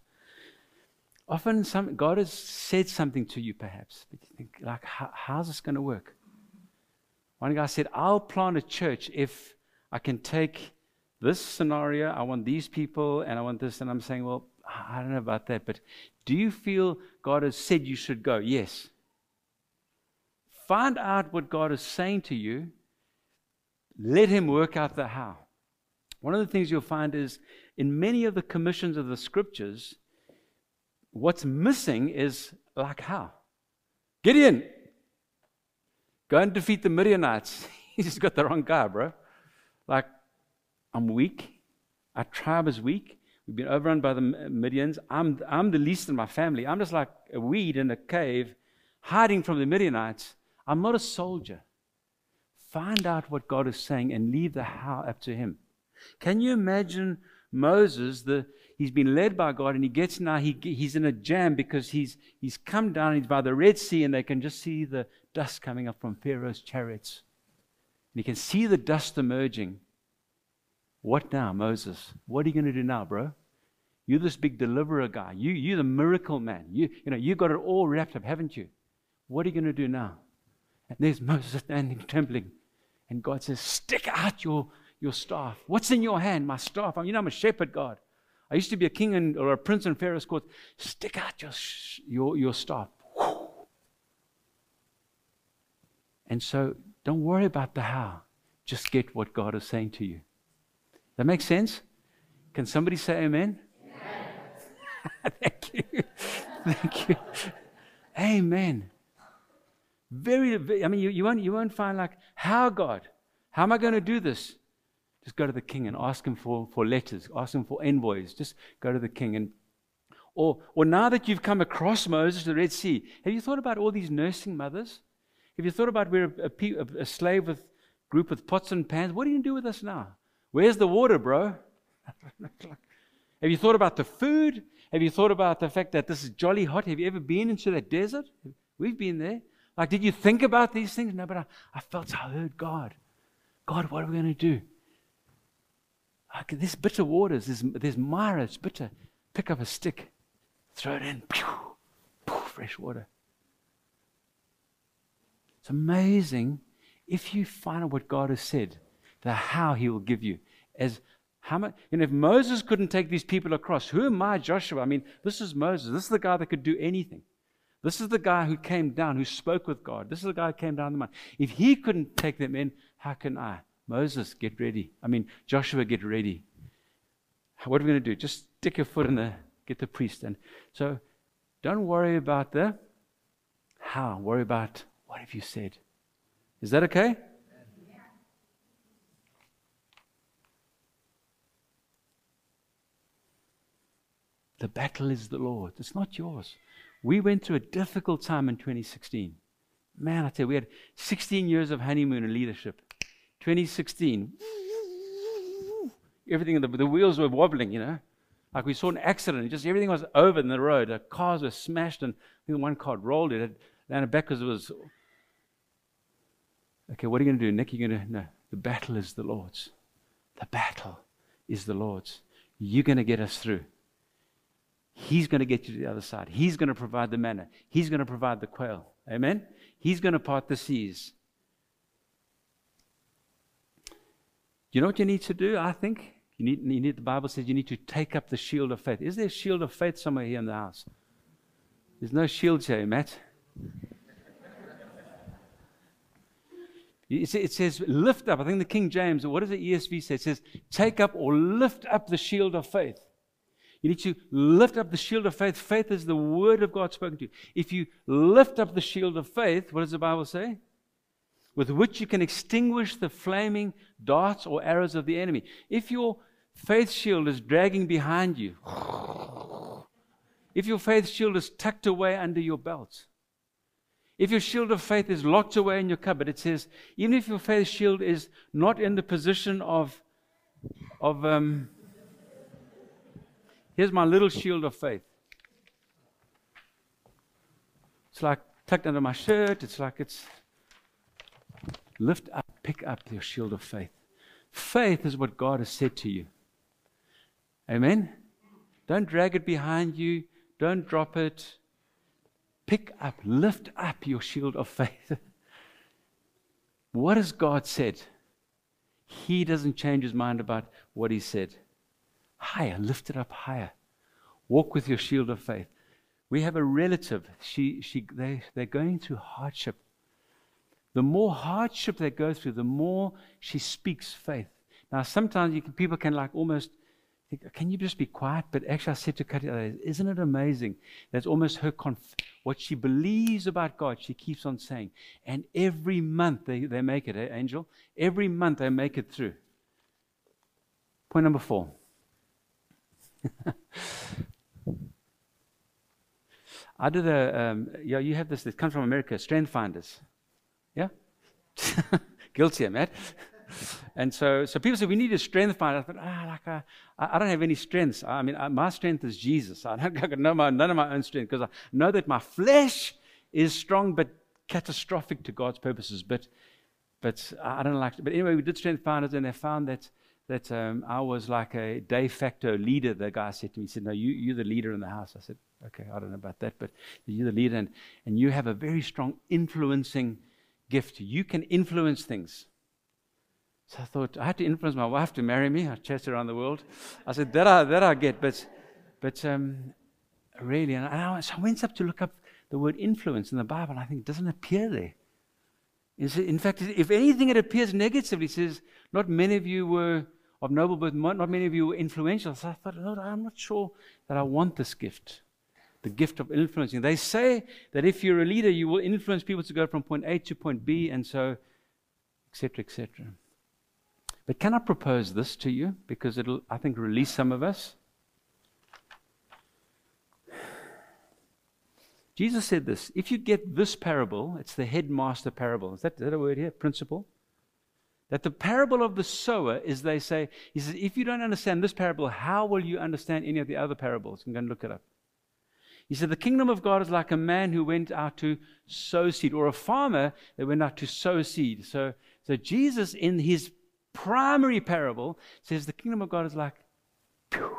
Often, some, God has said something to you, perhaps, but you think, like, how, how's this going to work? One guy said, I'll plant a church if I can take this scenario, I want these people, and I want this. And I'm saying, well, I don't know about that, but do you feel God has said you should go? Yes. Find out what God is saying to you. Let Him work out the how. One of the things you'll find is in many of the commissions of the scriptures, what's missing is like how. Gideon, go and defeat the Midianites. He's got the wrong guy, bro. Like, I'm weak. Our tribe is weak. We've been overrun by the Midians. I'm, I'm the least in my family. I'm just like a weed in a cave, hiding from the Midianites. I'm not a soldier. Find out what God is saying and leave the how up to Him. Can you imagine Moses? The, he's been led by God and he gets now, he, he's in a jam because he's, he's come down, he's by the Red Sea, and they can just see the dust coming up from Pharaoh's chariots. And he can see the dust emerging. What now, Moses? What are you going to do now, bro? You're this big deliverer guy. You, you're the miracle man. You, you know, you got it all wrapped up, haven't you? What are you going to do now? And there's Moses standing trembling. And God says, Stick out your, your staff. What's in your hand? My staff. I mean, you know, I'm a shepherd, God. I used to be a king and, or a prince in Pharaoh's court. Stick out your, your, your staff. And so don't worry about the how. Just get what God is saying to you. That makes sense? Can somebody say amen? amen. Thank you. Thank you. Amen. Very, very I mean, you, you, won't, you won't find like, how God? How am I going to do this? Just go to the king and ask him for, for letters, ask him for envoys. Just go to the king. And or, or now that you've come across Moses, the Red Sea, have you thought about all these nursing mothers? Have you thought about we're a, a, a slave with group with pots and pans? What are you going to do with us now? Where's the water, bro? Have you thought about the food? Have you thought about the fact that this is jolly hot? Have you ever been into that desert? We've been there. Like, did you think about these things? No, but I, I felt I heard God. God, what are we going to do? Like, this bitter waters, there's, there's mire, it's bitter. Pick up a stick, throw it in, pew, pew, fresh water. It's amazing if you find out what God has said, the how He will give you. As how much, and if Moses couldn't take these people across, who am I, Joshua? I mean, this is Moses. This is the guy that could do anything. This is the guy who came down, who spoke with God. This is the guy who came down the mountain. If he couldn't take them in, how can I? Moses, get ready. I mean, Joshua, get ready. What are we going to do? Just stick your foot in the, get the priest. And so don't worry about the how. Worry about what have you said. Is that okay? The battle is the Lord. It's not yours. We went through a difficult time in 2016. Man, I tell you, we had 16 years of honeymoon and leadership. 2016, everything, the, the wheels were wobbling, you know. Like we saw an accident, just everything was over in the road. The cars were smashed, and one car rolled it, it landed back because it was. Okay, what are you going to do, Nick? You're going to. No, the battle is the Lord's. The battle is the Lord's. You're going to get us through. He's going to get you to the other side. He's going to provide the manna. He's going to provide the quail. Amen? He's going to part the seas. You know what you need to do, I think? You need, you need, the Bible says you need to take up the shield of faith. Is there a shield of faith somewhere here in the house? There's no shield here, Matt. It says, lift up. I think the King James, what does the ESV say? It says, take up or lift up the shield of faith. You need to lift up the shield of faith. Faith is the word of God spoken to you. If you lift up the shield of faith, what does the Bible say? With which you can extinguish the flaming darts or arrows of the enemy. If your faith shield is dragging behind you, if your faith shield is tucked away under your belt, if your shield of faith is locked away in your cupboard, it says, even if your faith shield is not in the position of, of um, Here's my little shield of faith. It's like tucked under my shirt. It's like it's lift up, pick up your shield of faith. Faith is what God has said to you. Amen? Don't drag it behind you. Don't drop it. Pick up, lift up your shield of faith. what has God said? He doesn't change his mind about what he said higher, lift it up higher. Walk with your shield of faith. We have a relative, she, she, they, they're going through hardship. The more hardship they go through, the more she speaks faith. Now, sometimes can, people can like almost think, can you just be quiet? But actually, I said to Kati, isn't it amazing? That's almost her, conf- what she believes about God, she keeps on saying. And every month they, they make it, eh, Angel? Every month they make it through. Point number four. I did a, um, yeah, you have this, this comes from America, Strength Finders. Yeah? Guilty, i Matt. and so, so people say, we need a strength finder. I thought, ah, like, uh, I, I don't have any strengths. I mean, I, my strength is Jesus. I don't I know my, none of my own strength because I know that my flesh is strong but catastrophic to God's purposes. But, but I don't like, but anyway, we did strength finders and they found that that um, I was like a de facto leader. The guy said to me, he said, No, you, you're the leader in the house. I said, Okay, I don't know about that, but you're the leader, and, and you have a very strong influencing gift. You can influence things. So I thought I had to influence my wife to marry me. I chased around the world. I said that I that I get, but but um, really, and I, so I went up to look up the word influence in the Bible. I think it doesn't appear there. In fact, if anything, it appears negatively. It says, "Not many of you were of noble birth. Not many of you were influential." So I thought, Lord, I'm not sure that I want this gift the gift of influencing. They say that if you're a leader, you will influence people to go from point A to point B, and so, etc., etc. But can I propose this to you? Because it'll, I think, release some of us. Jesus said this if you get this parable, it's the headmaster parable. Is that, is that a word here? Principle? That the parable of the sower is they say, he says, if you don't understand this parable, how will you understand any of the other parables? I'm going to look it up. He said, The kingdom of God is like a man who went out to sow seed, or a farmer that went out to sow seed. So, so Jesus, in his primary parable, says the kingdom of God is like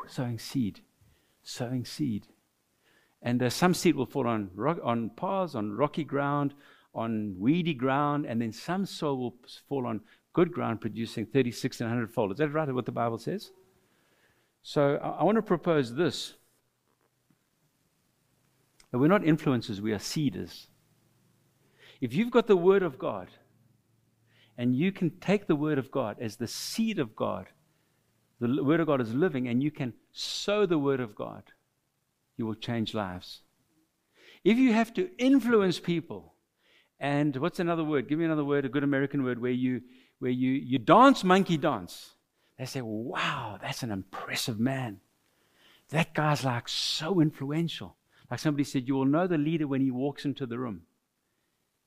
sowing seed, sowing seed. And uh, some seed will fall on, rock, on paths, on rocky ground, on weedy ground, and then some soil will fall on good ground, producing 36 and 100 fold. Is that right, what the Bible says? So I, I want to propose this that we're not influencers, we are seeders. If you've got the Word of God, and you can take the Word of God as the seed of God, the Word of God is living, and you can sow the Word of God, you will change lives. If you have to influence people, and what's another word? Give me another word, a good American word, where you where you, you dance monkey dance. They say, wow, that's an impressive man. That guy's like so influential. Like somebody said, you will know the leader when he walks into the room.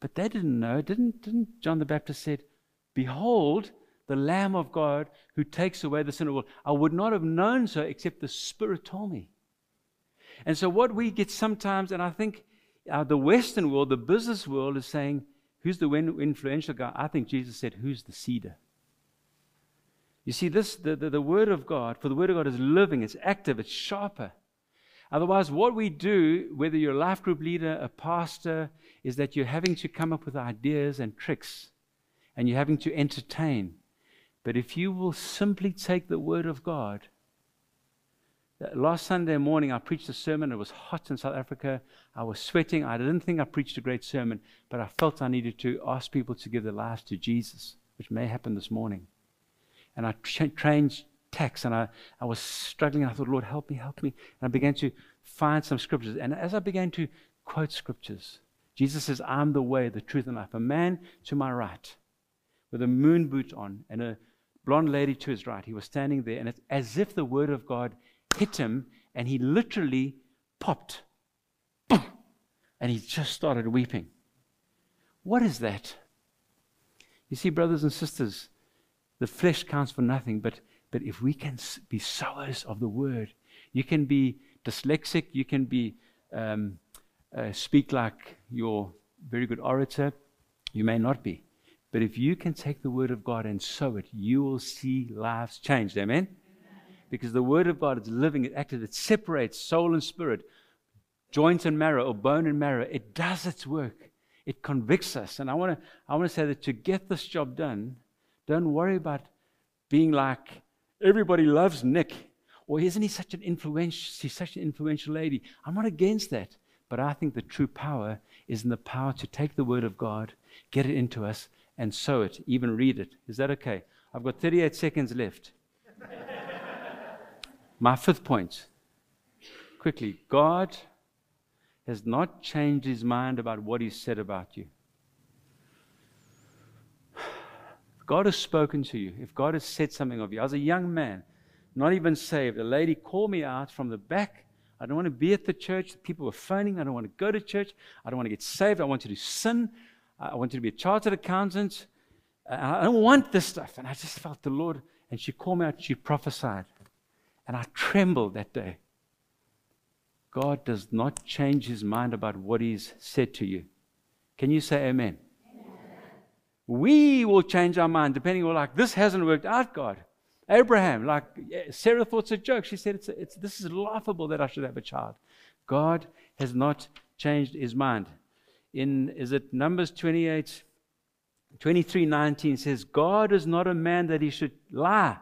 But they didn't know. Didn't, didn't John the Baptist said, Behold, the Lamb of God who takes away the sin of the world. I would not have known so except the Spirit told me. And so, what we get sometimes, and I think uh, the Western world, the business world, is saying, Who's the influential guy? I think Jesus said, Who's the seeder? You see, this the, the, the Word of God, for the Word of God is living, it's active, it's sharper. Otherwise, what we do, whether you're a life group leader, a pastor, is that you're having to come up with ideas and tricks and you're having to entertain. But if you will simply take the Word of God, last Sunday morning I preached a sermon. It was hot in South Africa. I was sweating. I didn't think I preached a great sermon, but I felt I needed to ask people to give their lives to Jesus, which may happen this morning. And I trained text and I, I was struggling. I thought, Lord, help me, help me. And I began to find some scriptures. And as I began to quote scriptures, Jesus says, I'm the way, the truth, and life. A man to my right with a moon boot on and a blonde lady to his right. He was standing there, and it's as if the word of God hit him, and he literally popped. Boom! And he just started weeping. What is that? You see, brothers and sisters, the flesh counts for nothing, but but if we can be sowers of the word, you can be dyslexic, you can be um, uh, speak like you're very good orator. You may not be. But if you can take the word of God and sow it, you will see lives changed. Amen? Because the word of God is living, it active, it separates soul and spirit, joint and marrow, or bone and marrow. It does its work. It convicts us. And I want to I want to say that to get this job done, don't worry about being like Everybody loves Nick. Or isn't he such an influential, she's such an influential lady? I'm not against that. But I think the true power is in the power to take the word of God, get it into us, and sow it, even read it. Is that okay? I've got 38 seconds left. My fifth point. Quickly, God has not changed his mind about what he said about you. God has spoken to you, if God has said something of you, as a young man, not even saved, a lady called me out from the back. I don't want to be at the church. People were phoning. I don't want to go to church. I don't want to get saved. I want to do sin. I want you to be a chartered accountant. I don't want this stuff. And I just felt the Lord. And she called me out. She prophesied. And I trembled that day. God does not change his mind about what he's said to you. Can you say amen? we will change our mind depending on like this hasn't worked out god abraham like sarah thought it's a joke she said it's, it's this is laughable that i should have a child god has not changed his mind in is it numbers 28 23:19 says, God is not a man that he should lie,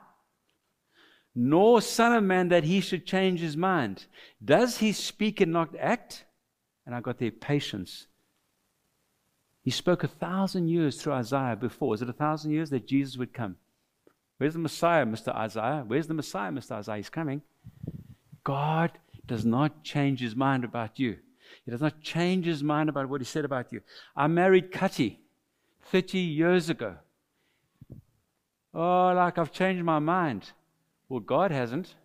nor son of man that he should change his mind. Does he speak and not act? And I got their patience. He spoke a thousand years through Isaiah before. Is it a thousand years that Jesus would come? Where's the Messiah, Mr. Isaiah? Where's the Messiah, Mr. Isaiah? He's coming. God does not change his mind about you. He does not change his mind about what he said about you. I married Kati 30 years ago. Oh, like I've changed my mind. Well, God hasn't.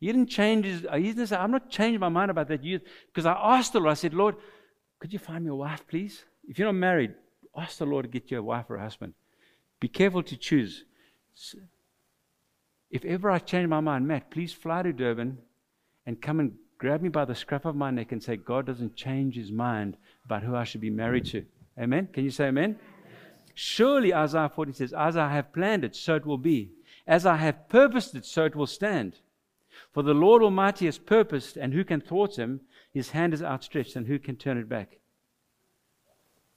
He didn't change his, he didn't say, I'm not changing my mind about that. Youth. Because I asked the Lord, I said, Lord, could you find me a wife, please? If you're not married, ask the Lord to get you a wife or a husband. Be careful to choose. If ever I change my mind, Matt, please fly to Durban and come and grab me by the scruff of my neck and say, God doesn't change his mind about who I should be married to. Amen? Can you say amen? Surely, Isaiah 40 says, As I have planned it, so it will be. As I have purposed it, so it will stand. For the Lord Almighty has purposed, and who can thwart him? His hand is outstretched, and who can turn it back?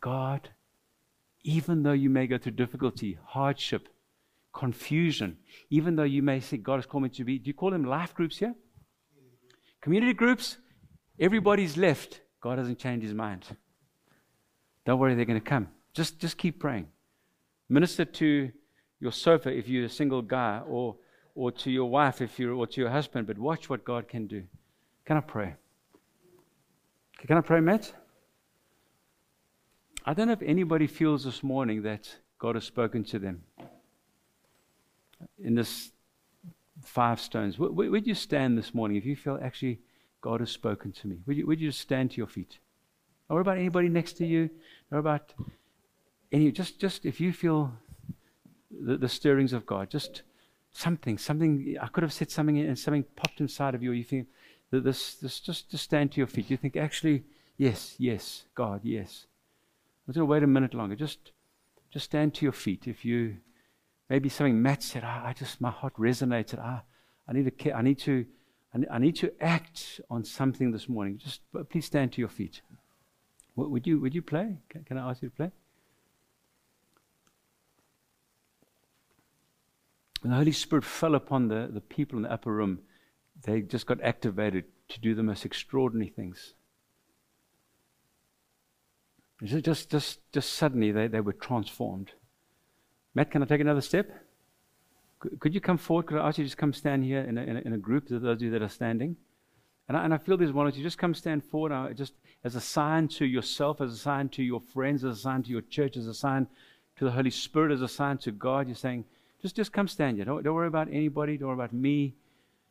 God, even though you may go through difficulty, hardship, confusion, even though you may say, God has called me to be, do you call them life groups here? Community groups, everybody's left. God hasn't changed his mind. Don't worry, they're going to come. Just, just keep praying. Minister to your sofa if you're a single guy, or, or to your wife if you're, or to your husband, but watch what God can do. Can I pray? Can I pray, Matt? I don't know if anybody feels this morning that God has spoken to them in this five stones. Where, would you stand this morning if you feel actually God has spoken to me? Would you, would you just stand to your feet? Or about anybody next to you? Or about any, just, just if you feel the, the stirrings of God, just something, something, I could have said something and something popped inside of you. You think that this, this, just, just stand to your feet. You think, actually, yes, yes, God, yes. I'm going to wait a minute longer. Just, just stand to your feet. If you, maybe something Matt said, oh, I just, my heart resonated. Ah, I, I need to, I need to, I need to act on something this morning. Just please stand to your feet. Would you, would you play? Can I ask you to play? When the Holy Spirit fell upon the, the people in the upper room, they just got activated to do the most extraordinary things. Just, just, just suddenly they, they were transformed. Matt, can I take another step? Could, you come forward? Could I ask you to just come stand here in a, in a, in a group, those of you that are standing? And I, and I feel there's one of you. Just come stand forward uh, just as a sign to yourself, as a sign to your friends, as a sign to your church, as a sign to the Holy Spirit, as a sign to God. You're saying, just, just come stand here. Don't, don't worry about anybody. Don't worry about me.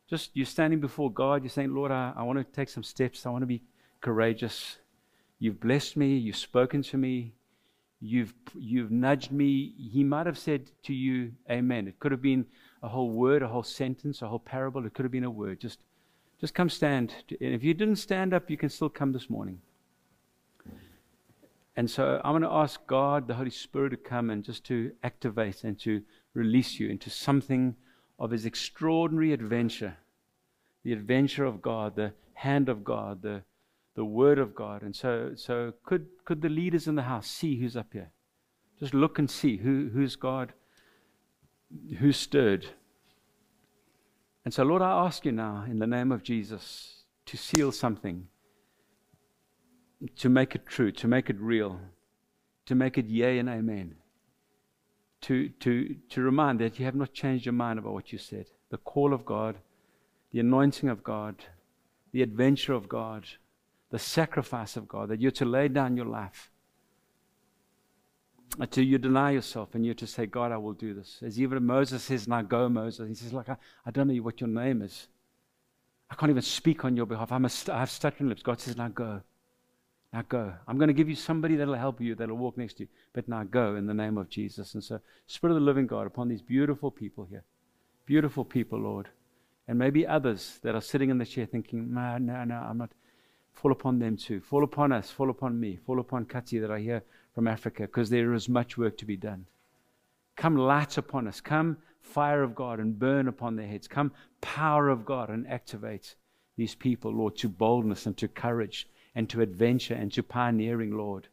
Just you're standing before God. You're saying, Lord, I, I want to take some steps. I want to be courageous. You've blessed me. You've spoken to me. You've, you've nudged me. He might have said to you, Amen. It could have been a whole word, a whole sentence, a whole parable. It could have been a word. Just, just come stand. And if you didn't stand up, you can still come this morning. And so I'm going to ask God, the Holy Spirit, to come and just to activate and to release you into something of His extraordinary adventure the adventure of God, the hand of God, the, the Word of God. And so, so could, could the leaders in the house see who's up here? Just look and see who, who's God, who's stirred. And so, Lord, I ask you now, in the name of Jesus, to seal something, to make it true, to make it real, to make it yea and amen to, to, to remind that you have not changed your mind about what you said. The call of God, the anointing of God, the adventure of God, the sacrifice of God, that you're to lay down your life. Until you deny yourself and you're to say, God, I will do this. As even Moses says, Now go, Moses. He says, Like, I, I don't know what your name is. I can't even speak on your behalf. I'm I have stuttering lips. God says, Now go. Now go. I'm going to give you somebody that'll help you, that'll walk next to you. But now go in the name of Jesus. And so, Spirit of the living God, upon these beautiful people here. Beautiful people, Lord. And maybe others that are sitting in the chair thinking, no, no, no, I'm not. Fall upon them too. Fall upon us. Fall upon me. Fall upon Kati that I hear from Africa because there is much work to be done. Come light upon us. Come fire of God and burn upon their heads. Come power of God and activate these people, Lord, to boldness and to courage and to adventure and to pioneering, Lord.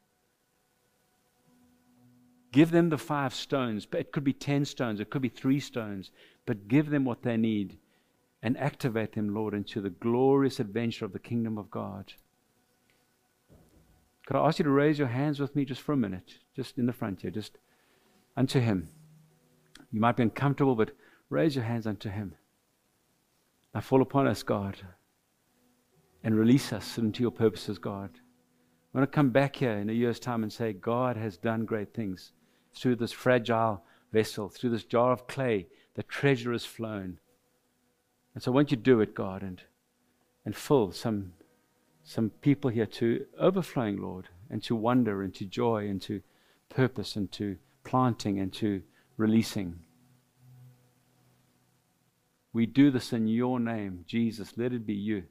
Give them the five stones. But it could be 10 stones, it could be three stones, but give them what they need and activate them, Lord, into the glorious adventure of the kingdom of God. Could I ask you to raise your hands with me just for a minute, just in the front here, just unto Him? You might be uncomfortable, but raise your hands unto Him. Now fall upon us, God, and release us into your purposes, God. I want to come back here in a year's time and say, God has done great things through this fragile vessel, through this jar of clay. The treasure has flown. And so, won't you do it, God, and, and fill some some people here to overflowing, Lord, and to wonder and to joy and to purpose and to planting and to releasing. We do this in your name, Jesus. Let it be you.